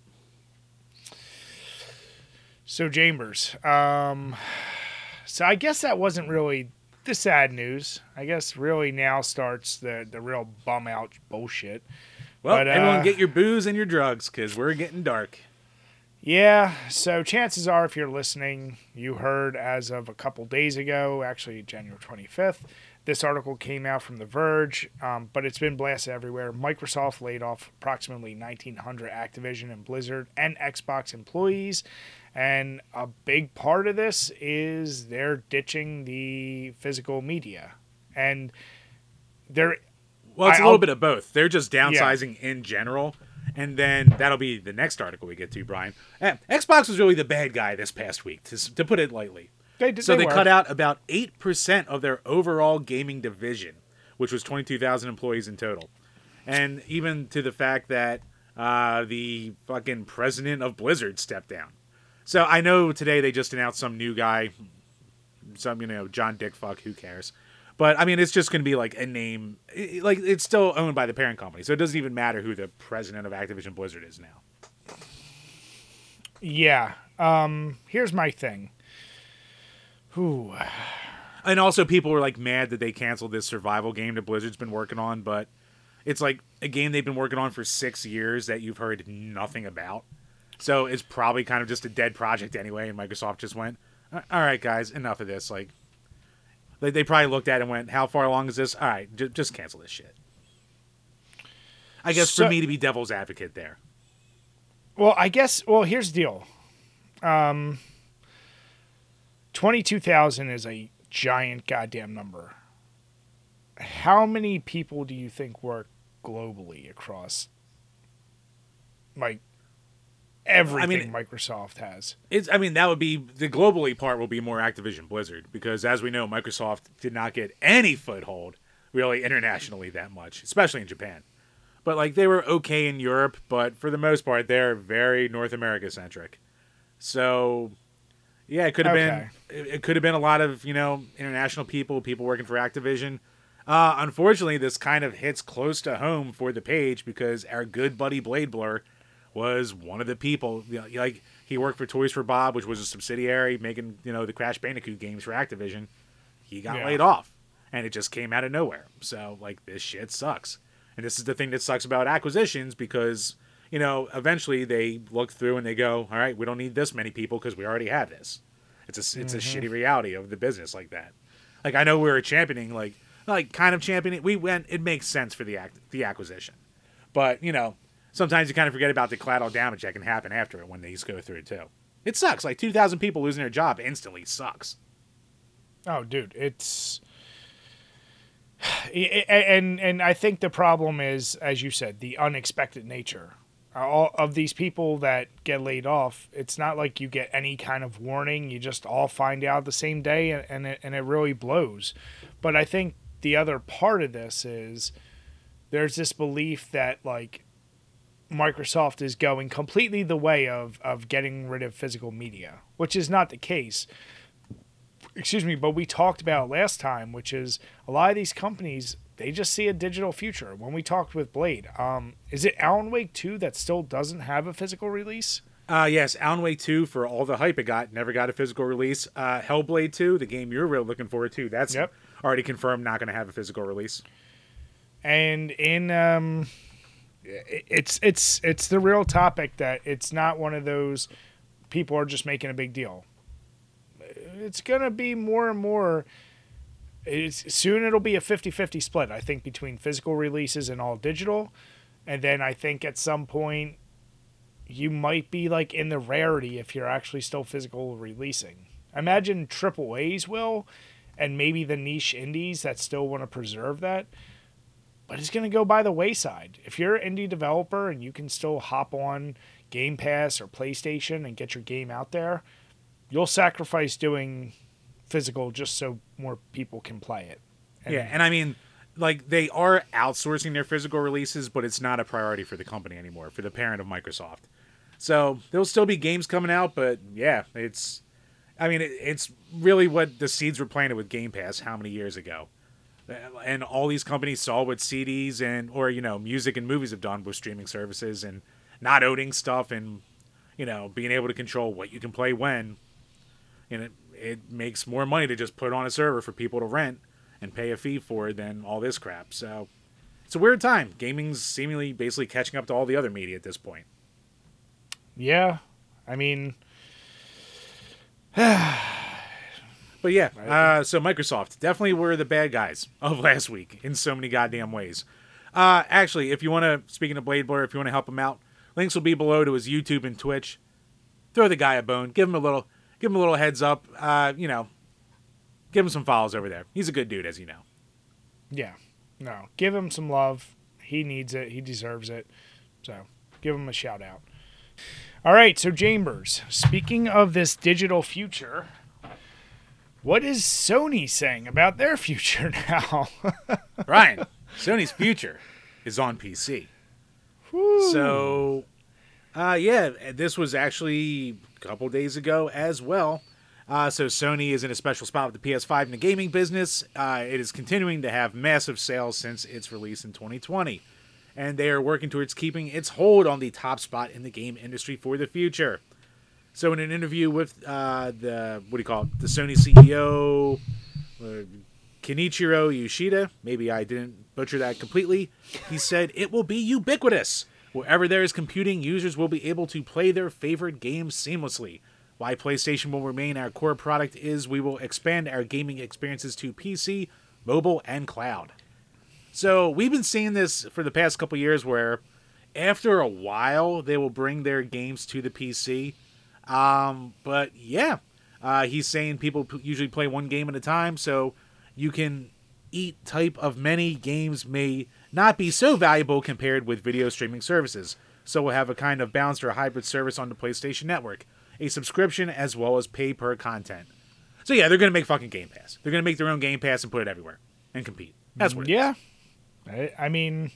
So Chambers, um, so I guess that wasn't really the sad news. I guess really now starts the the real bum out bullshit. Well, But, uh, everyone get your booze and your drugs because we're getting dark. Yeah, so chances are, if you're listening, you heard as of a couple days ago, actually January 25th, this article came out from The Verge, um, but it's been blasted everywhere. Microsoft laid off approximately 1,900 Activision and Blizzard and Xbox employees, and a big part of this is they're ditching the physical media, and they're Well, it's I- a little I'll- bit of both. They're just downsizing in general. And then that'll be the next article we get to, Brian. Eh, Xbox was really the bad guy this past week, to, to put it lightly. they did So they, were. cut out about 8% of their overall gaming division, which was 22,000 employees in total. And even to the fact that uh, the fucking president of Blizzard stepped down. So I know today they just announced some new guy, some, you know, John Dickfuck, who cares? But I mean, it's just going to be like a name. i- i- Like, it's still owned by the parent company. So it doesn't even matter who the president of Activision Blizzard is now. Yeah. Um, here's my thing. Ooh. And also, people were like mad that they canceled this survival game that Blizzard's been working on, but it's like a game they've been working on for six years that you've heard nothing about. So it's probably kind of just a dead project anyway. And Microsoft just went, "All right, guys, enough of this." Like, they, they probably looked at it and went, "How far along is this? All right, j- just cancel this shit." I guess So- for me to be devil's advocate there. Well, I guess. Well, here's the deal. Um, twenty-two thousand is a giant goddamn number. How many people do you think work globally across, like, everything Microsoft has? It's. I mean, that would be the globally part will be more Activision Blizzard because, as we know, Microsoft did not get any foothold really internationally that much, especially in Japan. But like they were okay in Europe, but for the most part, they're very North America centric. So, yeah, it could have Okay. been. It, it could have been a lot of you know international people, people working for Activision. Uh, unfortunately, this kind of hits close to home for the page because our good buddy Blade Blur was one of the people. You know, like he worked for Toys for Bob, which was a subsidiary making you know the Crash Bandicoot games for Activision. He got Yeah. laid off, and it just came out of nowhere. So like this shit sucks. And this is the thing that sucks about acquisitions because you know eventually they look through and they go, all right, we don't need this many people because we already have this. It's a it's a mm-hmm. shitty reality of the business like that. Like I know we were championing like like kind of championing. We went. It makes sense for the act the acquisition, but you know sometimes you kind of forget about the collateral damage that can happen after it when these go through it, too. It sucks. Like two thousand people losing their job instantly sucks. Oh, dude, it's *sighs* and and I think the problem is, as you said, the unexpected nature. All of these people that get laid off, it's not like you get any kind of warning. You just all find out the same day, and, and it and it really blows. But I think the other part of this is there's this belief that like Microsoft is going completely the way of of getting rid of physical media, which is not the case excuse me, but we talked about last time, which is a lot of these companies they just see a digital future. When we talked with Blade, um, is it Alan Wake two that still doesn't have a physical release? Uh, yes, Alan Wake 2, for all the hype it got, never got a physical release. Uh, Hellblade 2, the game you're really looking forward to, that's Yep. already confirmed not going to have a physical release. And in um, it's it's it's the real topic that it's not one of those people are just making a big deal. It's gonna be more and more. It's soon it'll be a 50-50 split. I think between physical releases and all digital, and then I think at some point you might be like in the rarity if you're actually still physical releasing. Imagine triple A's will, and maybe the niche indies that still want to preserve that but it's going to go by the wayside. If you're an indie developer and you can still hop on Game Pass or PlayStation and get your game out there, you'll sacrifice doing physical just so more people can play it. And yeah, and I mean, like, they are outsourcing their physical releases, but it's not a priority for the company anymore, for the parent of Microsoft. So there'll still be games coming out, but yeah, it's. I mean, it, it's really what the seeds were planted with Game Pass how many years ago? And all these companies saw what CDs and or you know music and movies have done with streaming services and not owning stuff and you know being able to control what you can play when and it it makes more money to just put on a server for people to rent and pay a fee for than all this crap. So it's a weird time. Gaming's seemingly basically catching up to all the other media at this point. Yeah, I mean, *sighs* But yeah, uh, so Microsoft definitely were the bad guys of *laughs* last week in so many goddamn ways. Uh, actually, if you want to, speaking of Blade Blur, if you want to help him out, links will be below to his YouTube and Twitch. Throw the guy a bone, give him a little, give him a little heads up. Uh, you know, give him some follows over there. He's a good dude, as you know. yeah, no, give him some love. He needs it. He deserves it. So give him a shout out. All right, so Chambers, speaking of this digital future, what is Sony saying about their future *laughs* now? Ryan, Sony's future is on PC. So, uh, yeah, this was actually a couple days ago as well. Uh, so Sony is in a special spot with the PS5 in the gaming business. Uh, it is continuing to have massive sales since its release in 2020, and they are working towards keeping its hold on the top spot in the game industry for the future. So, in an interview with uh, the what do you call it, the Sony CEO, uh, Kenichiro Yoshida, maybe I didn't butcher that completely, he said it will be ubiquitous. Wherever there is computing, users will be able to play their favorite games seamlessly. Why PlayStation will remain our core product is we will expand our gaming experiences to PC, mobile, and cloud. So we've been seeing this for the past couple years where after a while they will bring their games to the PC. Um, but yeah, uh, he's saying people p- usually play one game at a time, so you can eat type of many games may not be so valuable compared with video streaming services. So we'll have a kind of balanced or hybrid service on the PlayStation Network, a subscription as well as pay per content. So yeah, they're gonna make fucking Game Pass. They're gonna make their own Game Pass and put it everywhere and compete. That's what. Yeah. I, I mean,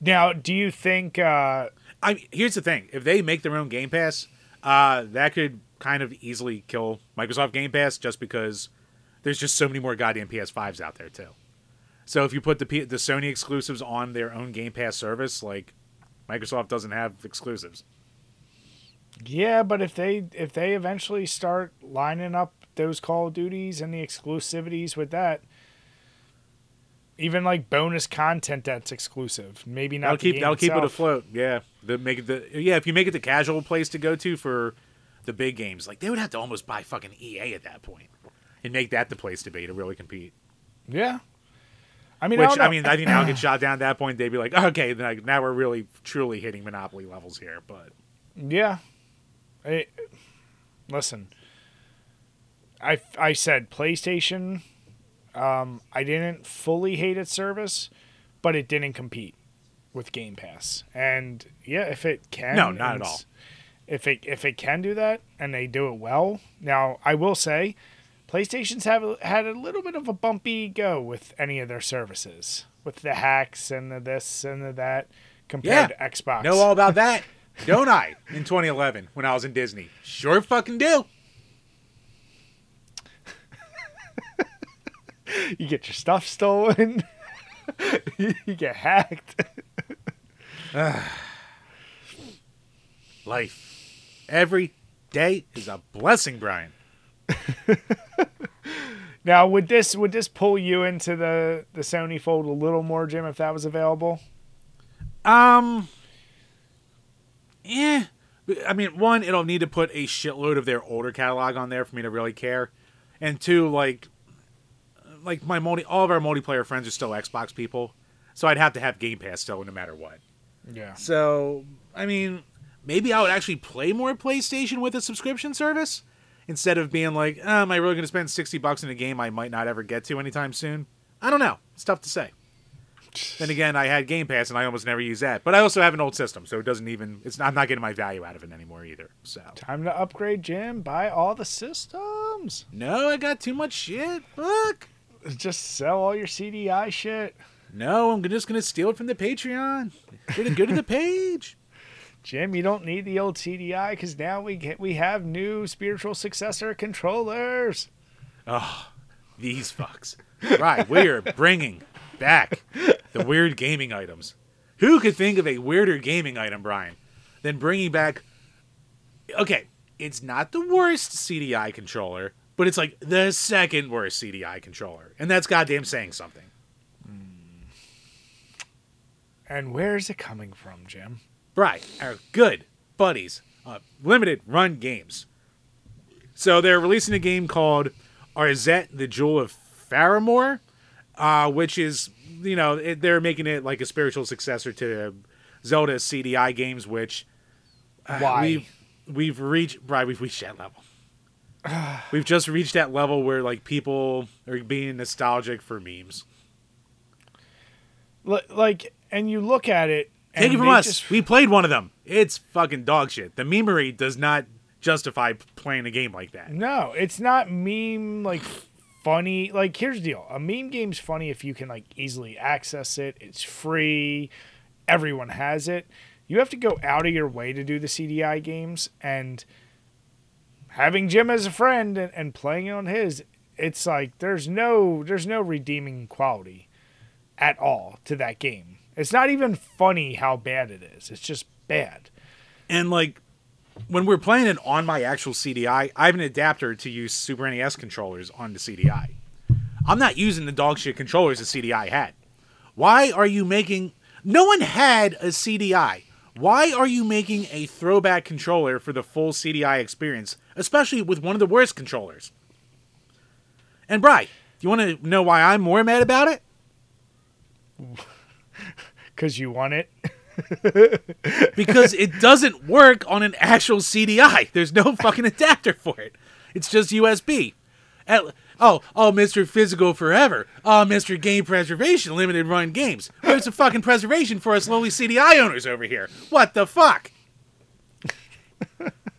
now, do you think? Uh, I here's the thing: if they make their own Game Pass, uh, that could kind of easily kill Microsoft Game Pass, just because there's just so many more goddamn PS5s out there too. So if you put the P- the Sony exclusives on their own Game Pass service, like Microsoft doesn't have exclusives. yeah, but if they if they eventually start lining up those Call of Duties and the exclusivities with that, even like bonus content that's exclusive, maybe not. The keep that'll keep it afloat. Yeah, the make it the yeah if you make it the casual place to go to for the big games, like they would have to almost buy fucking EA at that point and make that the place to be to really compete. Yeah. I mean, I, Which I, know. mean, I think now get *clears throat* shot down at that point. They'd be like, okay, then now we're really truly hitting monopoly levels here. But Yeah. I, listen, I, I said PlayStation. Um, I didn't fully hate its service, but it didn't compete with Game Pass. And yeah, if it can, No, not at all. If it if it can do that and they do it well, now I will say, PlayStation's have had a little bit of a bumpy go with any of their services, with the hacks and the this and the that, compared Yeah. to Xbox. know all about *laughs* that, don't I? In 2011, when I was in Disney, sure fucking do. You get your stuff stolen. *laughs* you get hacked. *sighs* Life, every day is a blessing, Brian. *laughs* Now, would this would this pull you into the the Sony fold a little more, Jim, if that was available? Um, yeah. I mean, one, it'll need to put a shitload of their older catalog on there for me to really care, and two, like, like my multi, all of our multiplayer friends are still Xbox people, so I'd have to have Game Pass still, no matter what. Yeah. So, I mean, maybe I would actually play more PlayStation with a subscription service instead of being like, oh, am I really going to spend 60 bucks in a game I might not ever get to anytime soon? I don't know. It's tough to say. Then again, I had Game Pass and I almost never use that. But I also have an old system, so it doesn't even it's not, I'm not getting my value out of it anymore either. So, Time to upgrade, Jim. Buy all the systems. no, I got too much shit. Fuck. Just sell all your CDI shit. No, I'm just going to steal it from the Patreon. Go to, go to the *laughs* page. Jim, you don't need the old CDI because now we get we have new spiritual successor controllers. Oh, these fucks. Right, we are bringing back the weird gaming items. Who could think of a weirder gaming item, Brian, than bringing back. Okay, it's not the worst CDI controller, but it's like the second worst CDI controller. And that's goddamn saying something. And where is it coming from, Jim? Right, our good buddies, uh, limited run games. So they're releasing a game called Arzette, the Jewel of Faramore, uh, which is, you know, it, they're making it like a spiritual successor to Zelda CDI games, which uh, Why? we've, we've reached, right, we've reached that level. *sighs* we've just reached that level where like people are being nostalgic for memes. L- like, and you look at it. And Take it from us. just- We played one of them. It's fucking dog shit. The memery does not justify playing a game like that. No, it's not meme like funny. Like here's the deal: a meme game's funny if you can like easily access it. It's free. Everyone has it. You have to go out of your way to do the CDI games, and having Jim as a friend and, and playing on his, it's like there's no there's no redeeming quality at all to that game. It's not even funny how bad it is. It's just bad. And like when we're playing it on my actual CDI, I have an adapter to use Super NES controllers on the CDI. I'm not using the dog shit controllers the CDI had. Why are you making no one had a CDI. Why are you making a throwback controller for the full CDI experience, especially with one of the worst controllers? And Bry, do you want to know why I'm more mad about it? *laughs* Cause you want it. *laughs* because it doesn't work on an actual CDI. There's no fucking adapter for it. It's just USB. At, oh, oh, Mr. Physical Forever. Oh, Mr. Game Preservation, limited run games. Where's the fucking preservation for us lowly CDI owners over here? What the fuck? *laughs*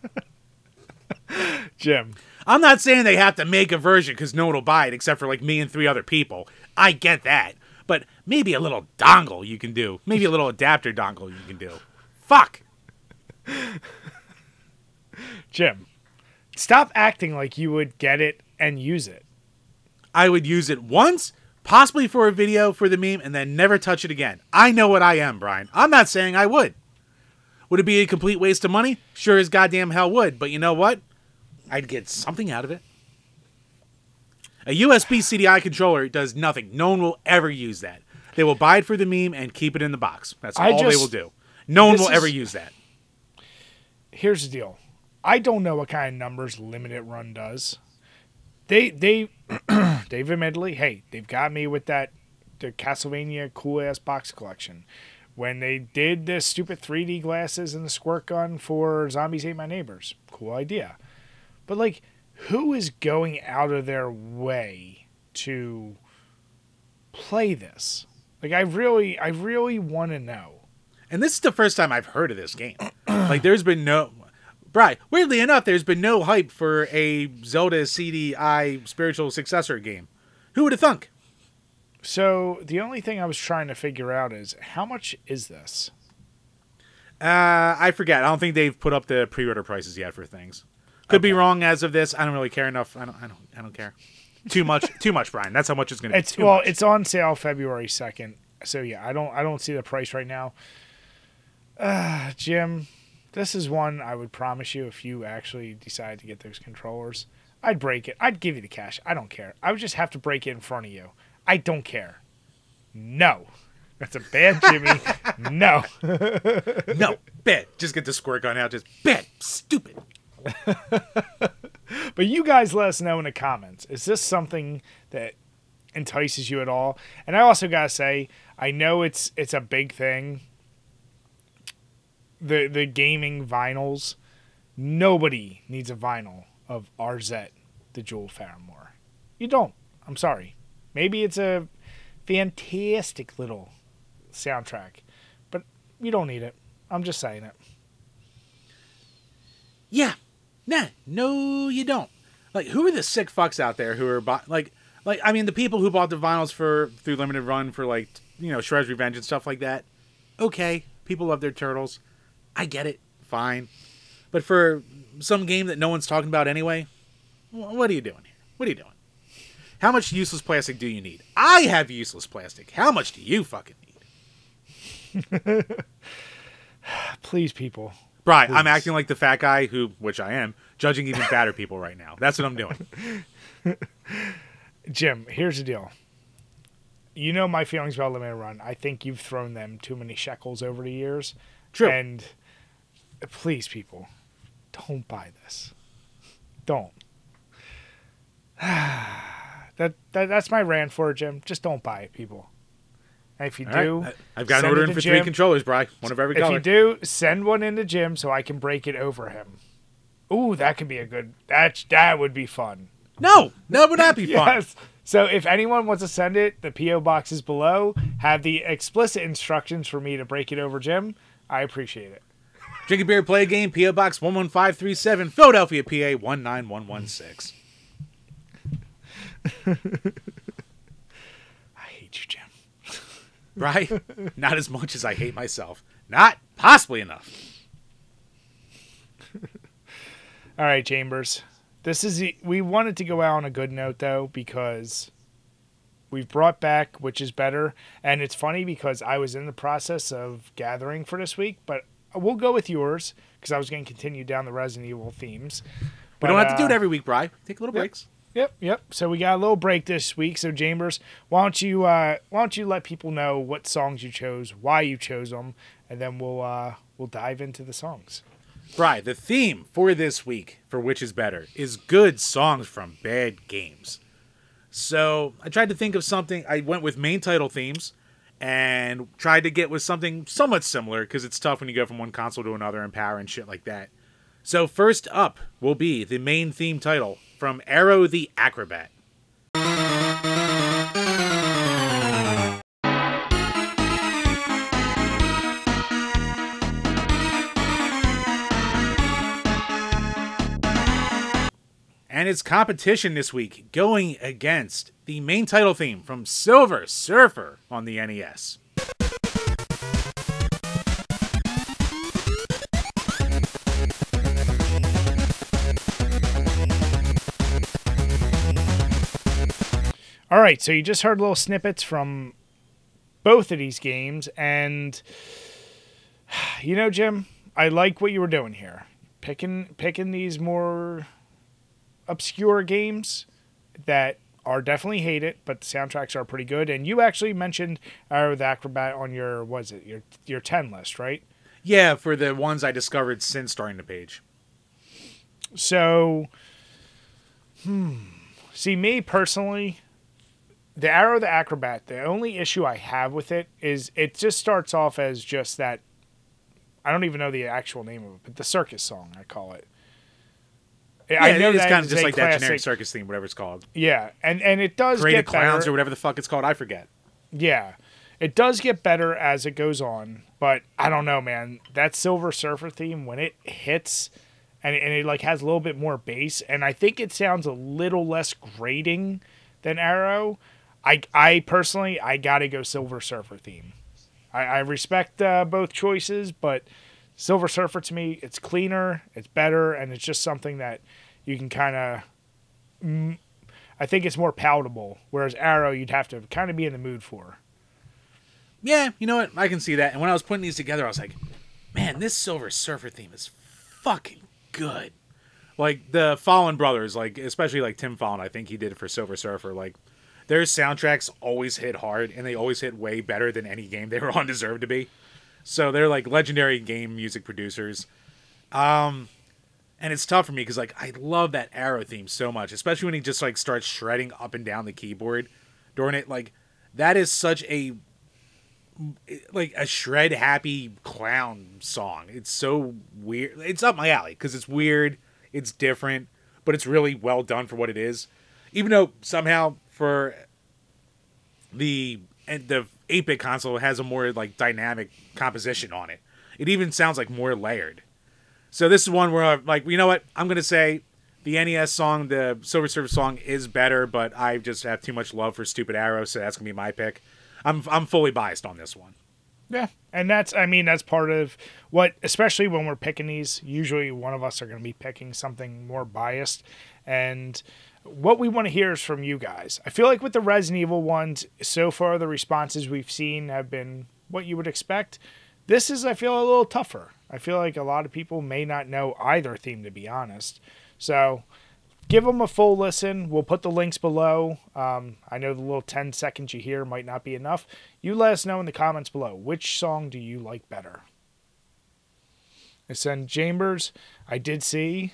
Jim. I'm not saying they have to make a version because no one will buy it except for like me and three other people. I get that. But maybe a little dongle you can do. Maybe a little adapter dongle you can do. Fuck. Jim. Stop acting like you would get it and use it. I would use it once, possibly for a video for the meme, and then never touch it again. I know what I am, Brian. I'm not saying I would. Would it be a complete waste of money? Sure as goddamn hell would. But you know what? I'd get something out of it. A USB CDI controller does nothing. No one will ever use that. They will buy it for the meme and keep it in the box. That's I all they will do. No one will ever use that. Here's the deal. I don't know what kind of numbers limited run does. They they *clears throat* they've admittedly, hey, they've got me with that the Castlevania cool ass box collection. When they did the stupid 3D glasses and the squirt gun for Zombies Ate My Neighbors, cool idea. But like, who is going out of their way to play this? Like, I really, I really want to know. And this is the first time I've heard of this game. *clears throat* like, there's been no. Brian, weirdly enough, there's been no hype for a Zelda CDI spiritual successor game. Who would have thunk? So the only thing I was trying to figure out is how much is this? Uh, I forget. I don't think they've put up the pre-order prices yet for things. Could be wrong as of this. I don't really care enough. I don't. I don't. I don't care. Too much. too much, Brian. That's how much it's going to be. It's well, much. it's on sale February second. So yeah, I don't I don't see the price right now. Uh, Jim, this is one I would promise you if you actually decide to get those controllers, I'd break it. I'd give you the cash. I don't care. I would just have to break it in front of you. I don't care. No. That's a bad Jimmy. *laughs* no. no bet. Just get the squirt gun out. Just bet. Stupid. *laughs* But you guys let us know in the comments. Is this something that entices you at all? And I also gotta say, I know it's it's a big thing. The the gaming vinyls. Nobody needs a vinyl of Arzette, the Jewel Faramore. You don't. I'm sorry. Maybe it's a fantastic little soundtrack, but you don't need it. I'm just saying it. Yeah. Nah. No, you don't. Like, who are the sick fucks out there who are like, like I mean, the people who bought the vinyls for through limited run for like you know Shred's Revenge and stuff like that. Okay, people love their turtles. I get it. Fine. But for some game that no one's talking about anyway, what are you doing here? What are you doing? How much useless plastic do you need? I have useless plastic. How much do you fucking need? *laughs* Please, people. Brian, I'm acting like the fat guy who, which I am, judging even fatter people right now. That's what I'm doing. *laughs* Jim, here's the deal. You know my feelings about limited run. I think you've thrown them too many shekels over the years. True. And please, people, don't buy this. Don't. *sighs* that, that that's my rant for it, Jim. Just don't buy it, people. And if you All right. do, I- I've got an order in for three controllers, Bry. One of every if color. If you do, send one in the gym so I can break it over him. Ooh, that could be a good. That that would be fun. no, that would not be *laughs* fun. Yes. So if anyone wants to send it, the PO box is below. Have the explicit instructions for me to break it over, Jim. I appreciate it. Drink a beer, play a game. PO Box one one five three seven, Philadelphia, PA one nine one one six. *laughs* I hate you, Jim. Bry, *laughs* not as much as I hate myself. Not possibly enough. *laughs* All right, Chambers. This is we wanted to go out on a good note though because we've brought back which is better, and it's funny because I was in the process of gathering for this week, but we'll go with yours because I was going to continue down the Resident Evil themes. We don't But, have to do it uh, every week, Bry. Take a little breaks. Yep, yep. So we got a little break this week. So Chambers, why don't you uh, why don't you let people know what songs you chose, why you chose them, and then we'll uh, we'll dive into the songs. Bry, the theme for this week, for which is better, is good songs from bad games. So I tried to think of something. I went with main title themes, and tried to get with something somewhat similar because it's tough when you go from one console to another and power and shit like that. So first up will be the main theme title from Aero the Acrobat. And its competition this week going against the main title theme from Silver Surfer on the NES. All right, so you just heard little snippets from both of these games, and *sighs* you know, Jim, I like what you were doing here, picking picking these more obscure games that are definitely hated, but the soundtracks are pretty good. And you actually mentioned uh, the Acrobat on your was it your your ten list, right? Yeah, for the ones I discovered since starting the page. So, hmm. See, me personally, the Aero the Acrobat, the only issue I have with it is it just starts off as just that. I don't even know the actual name of it, but the circus song, I call it. Yeah, I know it's kind of just like classic, that generic circus theme, whatever it's called. Yeah, and and it does Parade get clowns better. or whatever the fuck it's called. I forget. Yeah, it does get better as it goes on, but I don't know, man. That Silver Surfer theme when it hits, and and it like has a little bit more bass, and I think it sounds a little less grating than Aero. I I personally I gotta go Silver Surfer theme. I, I respect uh, both choices, but Silver Surfer to me it's cleaner, it's better, and it's just something that you can kind of. Mm, I think it's more palatable, whereas Aero you'd have to kind of be in the mood for. Yeah, you know what? I can see that. And when I was putting these together, I was like, man, this Silver Surfer theme is fucking good. Like the Follin brothers, like especially like Tim Follin, I think he did it for Silver Surfer. Like their soundtracks always hit hard and they always hit way better than any game they *laughs* were on deserved to be. So they're like legendary game music producers. Um and it's tough for me because like I love that Aero theme so much, especially when he just like starts shredding up and down the keyboard during it. Like that is such a like a shred happy clown song. It's so weird. It's up my alley because it's weird, it's different, but it's really well done for what it is. Even though somehow for the and the 8-bit console has a more like dynamic composition on it. It even sounds like more layered. So this is one where I'm like, you know what? I'm gonna say the NES song, the Silver Surfer song, is better, but I just have too much love for Stupid Aero, so that's gonna be my pick. I'm I'm fully biased on this one. Yeah, and that's I mean that's part of what, especially when we're picking these. Usually, one of us are to be picking something more biased, and what we want to hear is from you guys. I feel like with the Resident Evil ones, so far the responses we've seen have been what you would expect. This is, I feel, a little tougher. I feel like a lot of people may not know either theme, to be honest. So give them a full listen. We'll put the links below. Um, I know the little 10 seconds you hear might not be enough. You let us know in the comments below which song do you like better. And send Chambers. I did see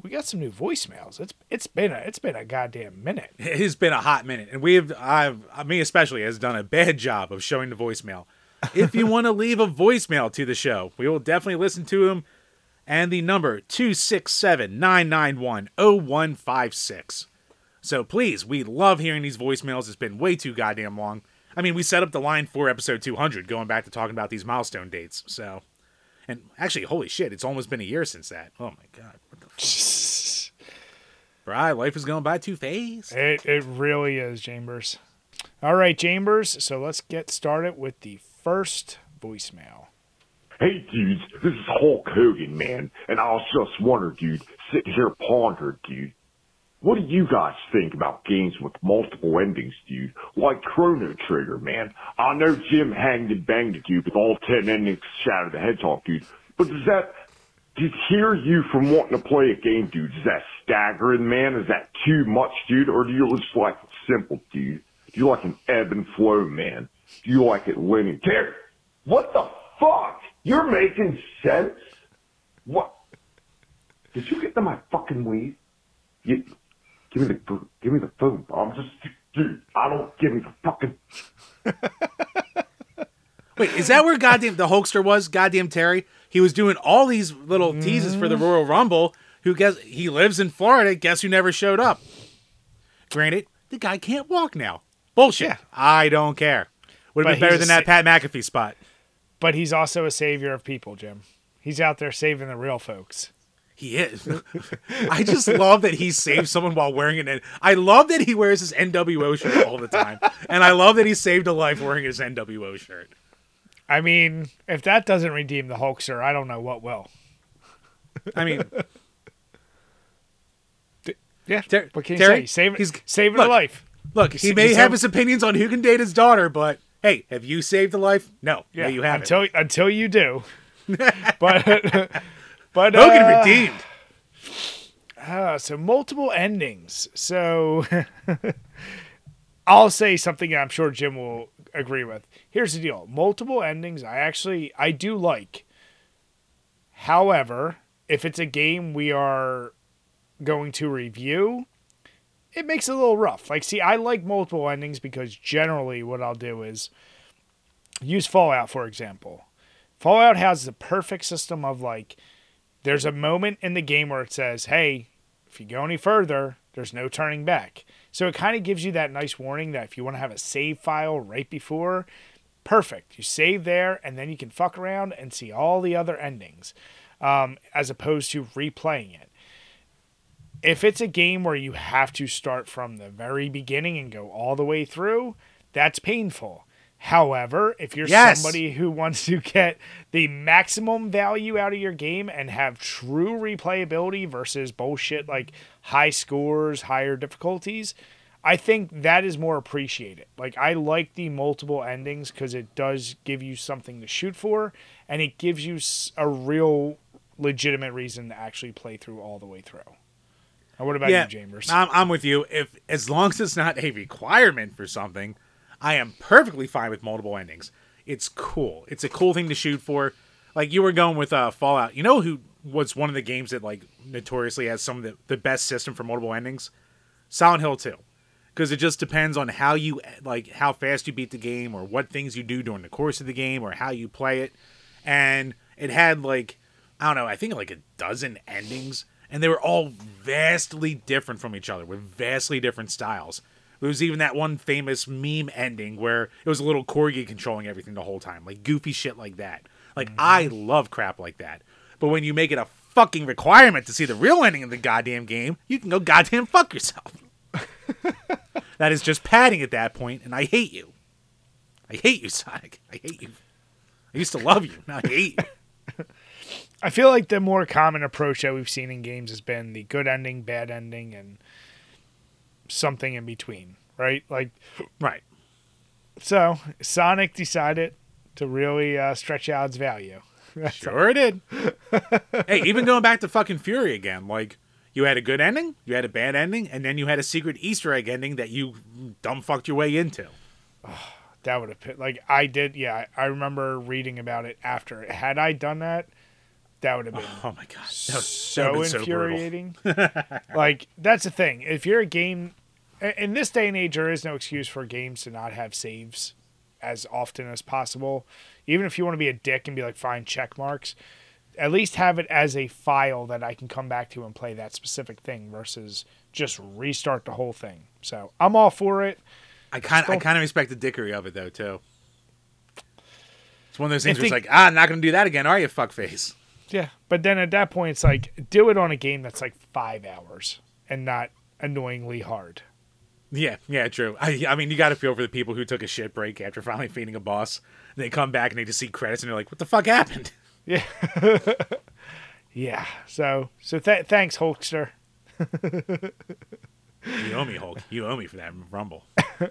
we got some new voicemails. It's it's been a it's been a goddamn minute. It's been a hot minute, and we've I've me especially has done a bad job of showing the voicemail. If you want to *laughs* leave a voicemail to the show, we will definitely listen to them. And the number 267-991-0156. So please, we love hearing these voicemails. It's been way too goddamn long. I mean, we set up the line for episode 200, going back to talking about these milestone dates. So, and actually, holy shit, it's almost been a year since that. Oh my god, what the fuck? *laughs* Bri, life is going by too fast. It it really is, Chambers. All right, Chambers. So let's get started with the first voicemail. Hey, dudes, this is Hulk Hogan, man, and I was just wondering, dude, sitting here pondering, dude. What do you guys think about games with multiple endings, dude? Like Chrono Trigger, man. I know Jim hanged and banged it, dude, with all ten endings Shadow the Hedgehog, dude. But does that, hear you from wanting to play a game, dude, is that staggering, man? Is that too much, dude? Or do you just like it simple, dude? Do you like an ebb and flow, man? Do you like it linear? Terry, what the fuck? You're making sense? What? Did you get to my fucking weed? You, give me the give me the phone. bro. I'm just dude. I don't give me the fucking. *laughs* Wait, is that where goddamn the Hulkster was? Goddamn Terry. He was doing all these little teases for the mm-hmm. Royal Rumble. Who guess he lives in Florida? Guess who never showed up? Granted, the guy can't walk now. Bullshit. Yeah. I don't care. Would have been better than a that Pat McAfee spot. But he's also a savior of people, Jim. He's out there saving the real folks. He is. I just love that he saved someone while wearing an. I love that he wears his NWO shirt all the time, and I love that he saved a life wearing his NWO shirt. I mean, if that doesn't redeem the Hulkster, I don't know what will. I mean, Yeah. Ter- what can you Terry, say? Save, he's- saving look, a life. look, he He's- may have his opinions on who can date his daughter, but hey, have you saved a life? No, Yeah, no, you haven't. until until you do. *laughs* *laughs* *laughs* but but Hogan uh, redeemed. Uh, so multiple endings. So *laughs* I'll say something I'm sure Jim will agree with. Here's the deal: multiple endings. I actually I do like. However, if it's a game we are going to review, it makes it a little rough. Like, see, I like multiple endings because generally what I'll do is use Fallout for example. Fallout has the perfect system of like there's a moment in the game where it says, "Hey, if you go any further, there's no turning back." So it kind of gives you that nice warning that if you want to have a save file right before, perfect. You save there, and then you can fuck around and see all the other endings, um, as opposed to replaying it. If it's a game where you have to start from the very beginning and go all the way through, that's painful. However, if you're Yes. somebody who wants to get the maximum value out of your game and have true replayability versus bullshit like high scores, higher difficulties, I think that is more appreciated. Like I like the multiple endings because it does give you something to shoot for, and it gives you a real legitimate reason to actually play through all the way through. Now, what about yeah, you, Chambers? I'm, I'm with you. If as long as it's not a requirement for something, I am perfectly fine with multiple endings. It's cool. It's a cool thing to shoot for. Like you were going with uh, Fallout. You know who was one of the games that like notoriously has some of the, the best system for multiple endings? Silent Hill 2. Because it just depends on how you like how fast you beat the game or what things you do during the course of the game or how you play it. And it had like I don't know, I think like a dozen endings and they were all vastly different from each other with vastly different styles. There was even that one famous meme ending where it was a little corgi controlling everything the whole time, like goofy shit like that. Like mm-hmm. I love crap like that. But when you make it a fucking requirement to see the real ending of the goddamn game, you can go goddamn fuck yourself. *laughs* that is just padding at that point, and I hate you. I hate you, Sonic. I hate you. I used to love you. Now I hate you. *laughs* I feel like the more common approach that we've seen in games has been the good ending, bad ending, and something in between, right? Like, Right. so Sonic decided to really uh, stretch out its value. *laughs* Sure it did. *laughs* hey, even going back to fucking Furi again, like you had a good ending, you had a bad ending, and then you had a secret Easter egg ending that you dumb fucked your way into. Oh, *sighs* That would have like I did. Yeah, I remember reading about it after. Had I done that, that would have been Oh my god, that was- so brutal. infuriating. *laughs* like that's the thing. If you're a game in this day and age, there is no excuse for games to not have saves as often as possible. Even if you want to be a dick and be like, fine, check marks. At least have it as a file that I can come back to and play that specific thing versus just restart the whole thing. So I'm all for it. I kind I kind of respect the dickery of it though too. It's one of those things where it's like, ah, I'm not gonna do that again, are you, fuckface? Yeah, but then at that point, it's like do it on a game that's like five hours and not annoyingly hard. Yeah, yeah, true. I, I mean, you got to feel for the people who took a shit break after finally feeding a boss. They come back and they just see credits and they're like, "What the fuck happened?" *laughs* Yeah, *laughs* yeah. So so th- thanks, Hulkster. You owe me, Hulk. You owe me for that rumble. *laughs* All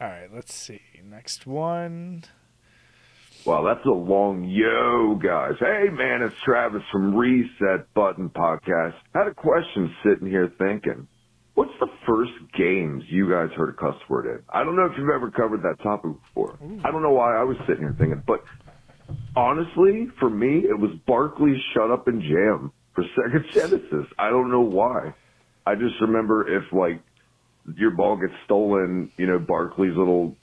right, let's see. Next one. Wow, that's a long yo, guys. Hey, man, it's Travis from Reset Button Podcast. Had a question sitting here thinking, what's the first games you guys heard a cuss word in? I don't know if you've ever covered that topic before. I don't know why I was sitting here thinking, but honestly, for me, it was Barkley's Shut Up and Jam for Sega *laughs* Genesis. I don't know why. I just remember if like your ball gets stolen, you know, Barkley's little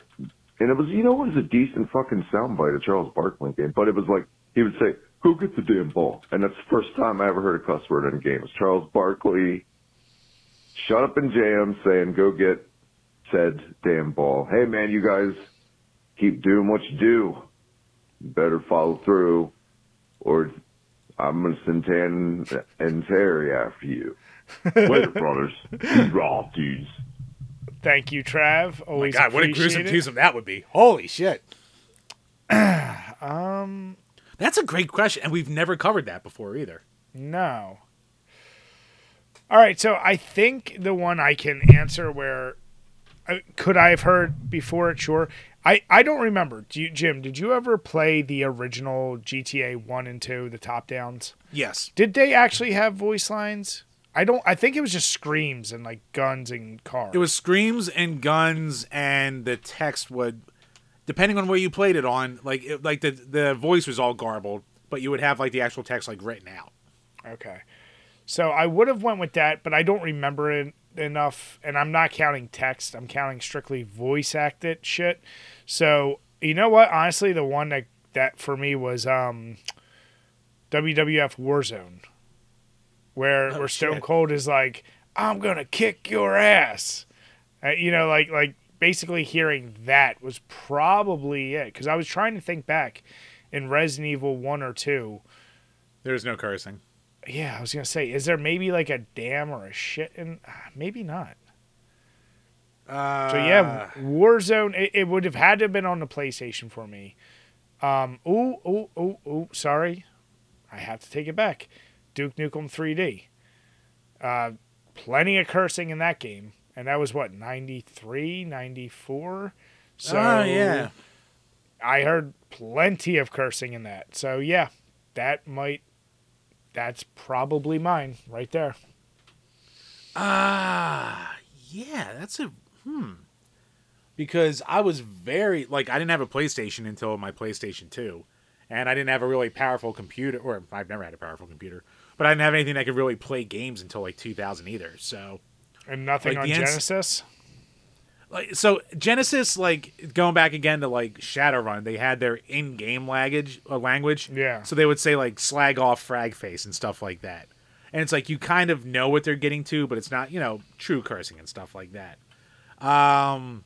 and it was you know it was a decent fucking soundbite of Charles Barkley game, but it was like he would say, "Who gets the damn ball?" And that's the first time I ever heard a cuss word in a game. It was Charles Barkley shut up and jam saying, "Go get said damn ball." Hey man, you guys keep doing what you do. You better follow through, or I'm gonna send Tan and Terry after you. *laughs* Later, brothers. You raw dudes. Thank you, Trav. Oh my God, what a gruesome it. twosome that would be. Holy shit. *clears throat* Um, That's a great question, and we've never covered that before either. no. All right, so I think the one I can answer where uh, could I have heard before it? Sure. I, I don't remember. Do you, Jim? Did you ever play the original GTA one and two, the top downs? Yes. Did they actually have voice lines? I don't. I think it was just screams and like guns and cars. It was screams and guns, and the text would, depending on where you played it on, like it, like the the voice was all garbled, but you would have like the actual text like written out. Okay. So I would have went with that, but I don't remember it enough, and I'm not counting text. I'm counting strictly voice acted shit. So you know what? Honestly, the one that that for me was um, WWF Warzone, where Oh, where Stone shit. Cold is like, "I'm gonna kick your ass," uh, you know, like like basically hearing that was probably it. Because I was trying to think back in Resident Evil one or two. There's no cursing. Yeah, I was gonna say, is there maybe like a dam or a shit? And maybe not. Uh, So yeah, Warzone. It, it would have had to have been on the PlayStation for me. Um. Ooh, ooh, ooh, ooh. Sorry, I have to take it back. Duke Nukem 3D. Uh, plenty of cursing in that game, and that was what 93, 94? So oh yeah. I heard plenty of cursing in that. So yeah, that might. That's probably mine right there. Ah, yeah, that's a hmm. Because I was very like I didn't have a PlayStation until my PlayStation 2. And I didn't have a really powerful computer or I've never had a powerful computer. But I didn't have anything that could really play games until like 2000 either. So And nothing Like on Genesis. Like so Genesis like going back again to like Shadowrun, they had their in-game language uh, language. Yeah. So they would say like slag off frag face and stuff like that. And it's like you kind of know what they're getting to, but it's not, you know, true cursing and stuff like that. Um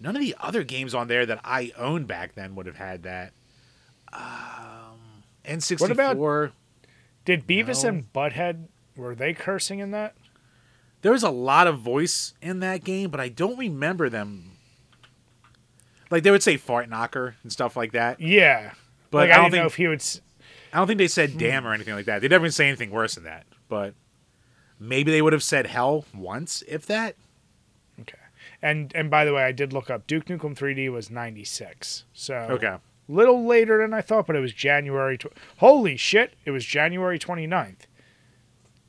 none of the other games on there that I owned back then would have had that. Um N64 What about- Did Beavis No. and Butthead were they cursing in that? There was a lot of voice in that game, but I don't remember them. Like they would say fart knocker and stuff like that. Yeah, But like I I, don't didn't know think- if he would. s- I don't think they Hmm. said damn or anything like that. They never say anything worse than that. But maybe they would have said hell once, if that. Okay, and and by the way, I did look up Duke Nukem 3D was ninety six. So Okay. little later than I thought, but it was January. Tw- Holy shit! It was January 29th.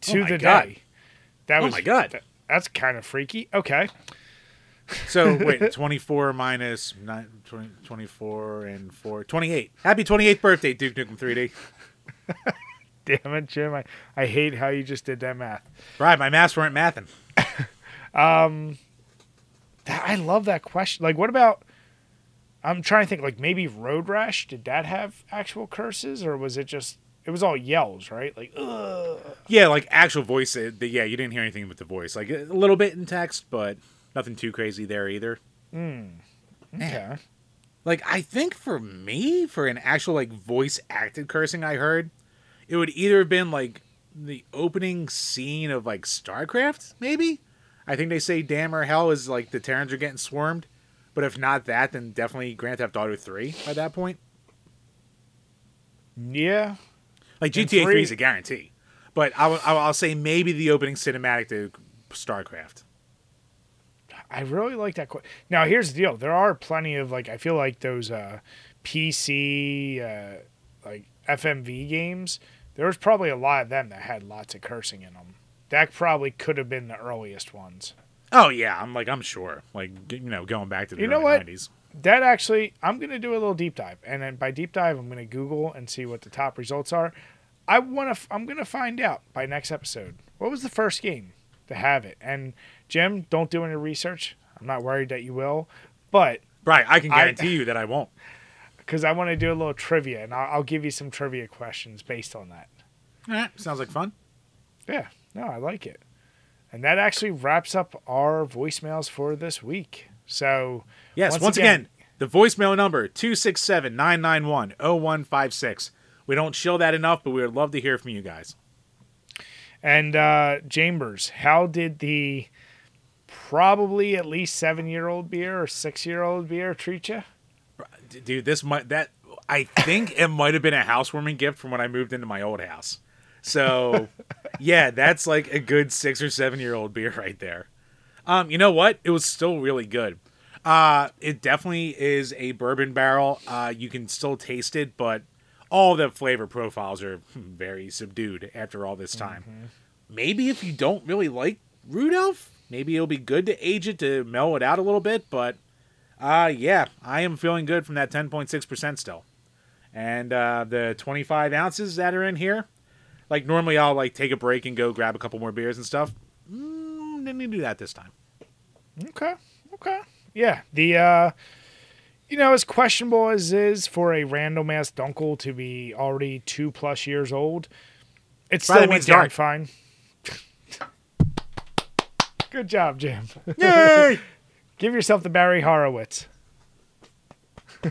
To Oh the God. day. That Oh was my God. that- that's kind of freaky. Okay. So *laughs* wait, 24 minus nine, 20, 24 and 4, 28. Happy 28th birthday, Duke Nukem 3D. *laughs* Damn it, Jim! I, I hate how you just did that math. Right, my maths weren't mathing. *laughs* um That, I love that question. Like, what about? I'm trying to think. Like, maybe Road Rash. Did that have actual curses, or was it just? It was all yells, right? Like, ugh. Yeah, like actual voice. the- Yeah, you didn't hear anything with the voice. Like a little bit in text, but nothing too crazy there either. Mm. Okay. Like I think for me, for an actual like voice acted cursing I heard, it would either have been like the opening scene of like StarCraft, maybe. I think they say damn or hell is like the Terrans are getting swarmed. But if not that, then definitely Grand Theft Auto 3 by that point. Yeah. Like GTA 3 three- is a guarantee. But I'll, I'll I'll say maybe the opening cinematic to StarCraft. I really like that. Qu- now, here's the deal: there are plenty of like I feel like those uh, PC uh, like FMV games. There was probably a lot of them that had lots of cursing in them. That probably could have been the earliest ones. Oh yeah, I'm like I'm sure. Like you know, going back to the You know early what? 90s. That actually, I'm gonna do a little deep dive, and then by deep dive, I'm gonna Google and see what the top results are. I want to. F- I'm gonna find out by next episode. What was the first game to have it? And Jim, don't do any research. I'm not worried that you will, but Right, I can I- guarantee you that I won't. *laughs* because I want to do a little trivia, and I'll, I'll give you some trivia questions based on that. All right, sounds like fun. Yeah, no, I like it. And that actually wraps up our voicemails for this week. So, Yes, once, again, the voicemail number 267-991-0156. We don't show that enough, but we would love to hear from you guys. and uh, Chambers, how did the probably at least seven year old beer or six year old beer treat you? Dude, this might that I think it might have been a housewarming gift from when I moved into my old house. So, *laughs* yeah, that's like a good 6 or 7 year old beer right there. Um, you know what? It was still really good. Uh, it definitely is a bourbon barrel. Uh, you can still taste it, but all the flavor profiles are *laughs* very subdued after all this time. Maybe if you don't really like Rude Elf, maybe it'll be good to age it to mellow it out a little bit, but uh yeah, I am feeling good from that 10.6% still. And uh the 25 ounces that are in here, like normally I'll like take a break and go grab a couple more beers and stuff. Mm, didn't do that this time. Okay. Okay. Yeah. The uh you know, as questionable as is for a random ass dunkel to be already two plus years old, it still went means down dark. fine. *laughs* Good job, Jim. *laughs* Yay! Give yourself the Barry Horowitz. *laughs*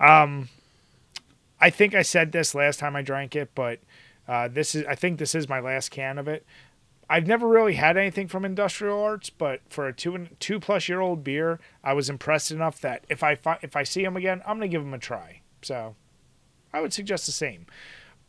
um, I think I said this last time I drank it, but uh, this is I think this is my last can of it. I've never really had anything from Industrial Arts, but for a two and two plus year old beer, I was impressed enough that if I fi- if I see them again, I'm gonna give them a try. So, I would suggest the same.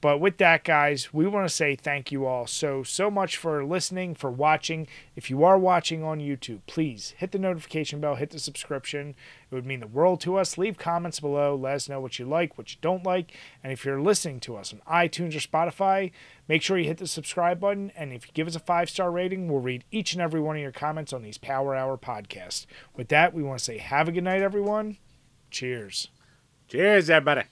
But with that, guys, we want to say thank you all so, so much for listening, for watching. If you are watching on YouTube, please hit the notification bell, hit the subscription. It would mean the world to us. Leave comments below. Let us know what you like, what you don't like. And if you're listening to us on iTunes or Spotify, make sure you hit the subscribe button. And if you give us a five star rating, we'll read each and every one of your comments on these Power Hour podcasts. With that, we want to say have a good night, everyone. Cheers. Cheers, everybody.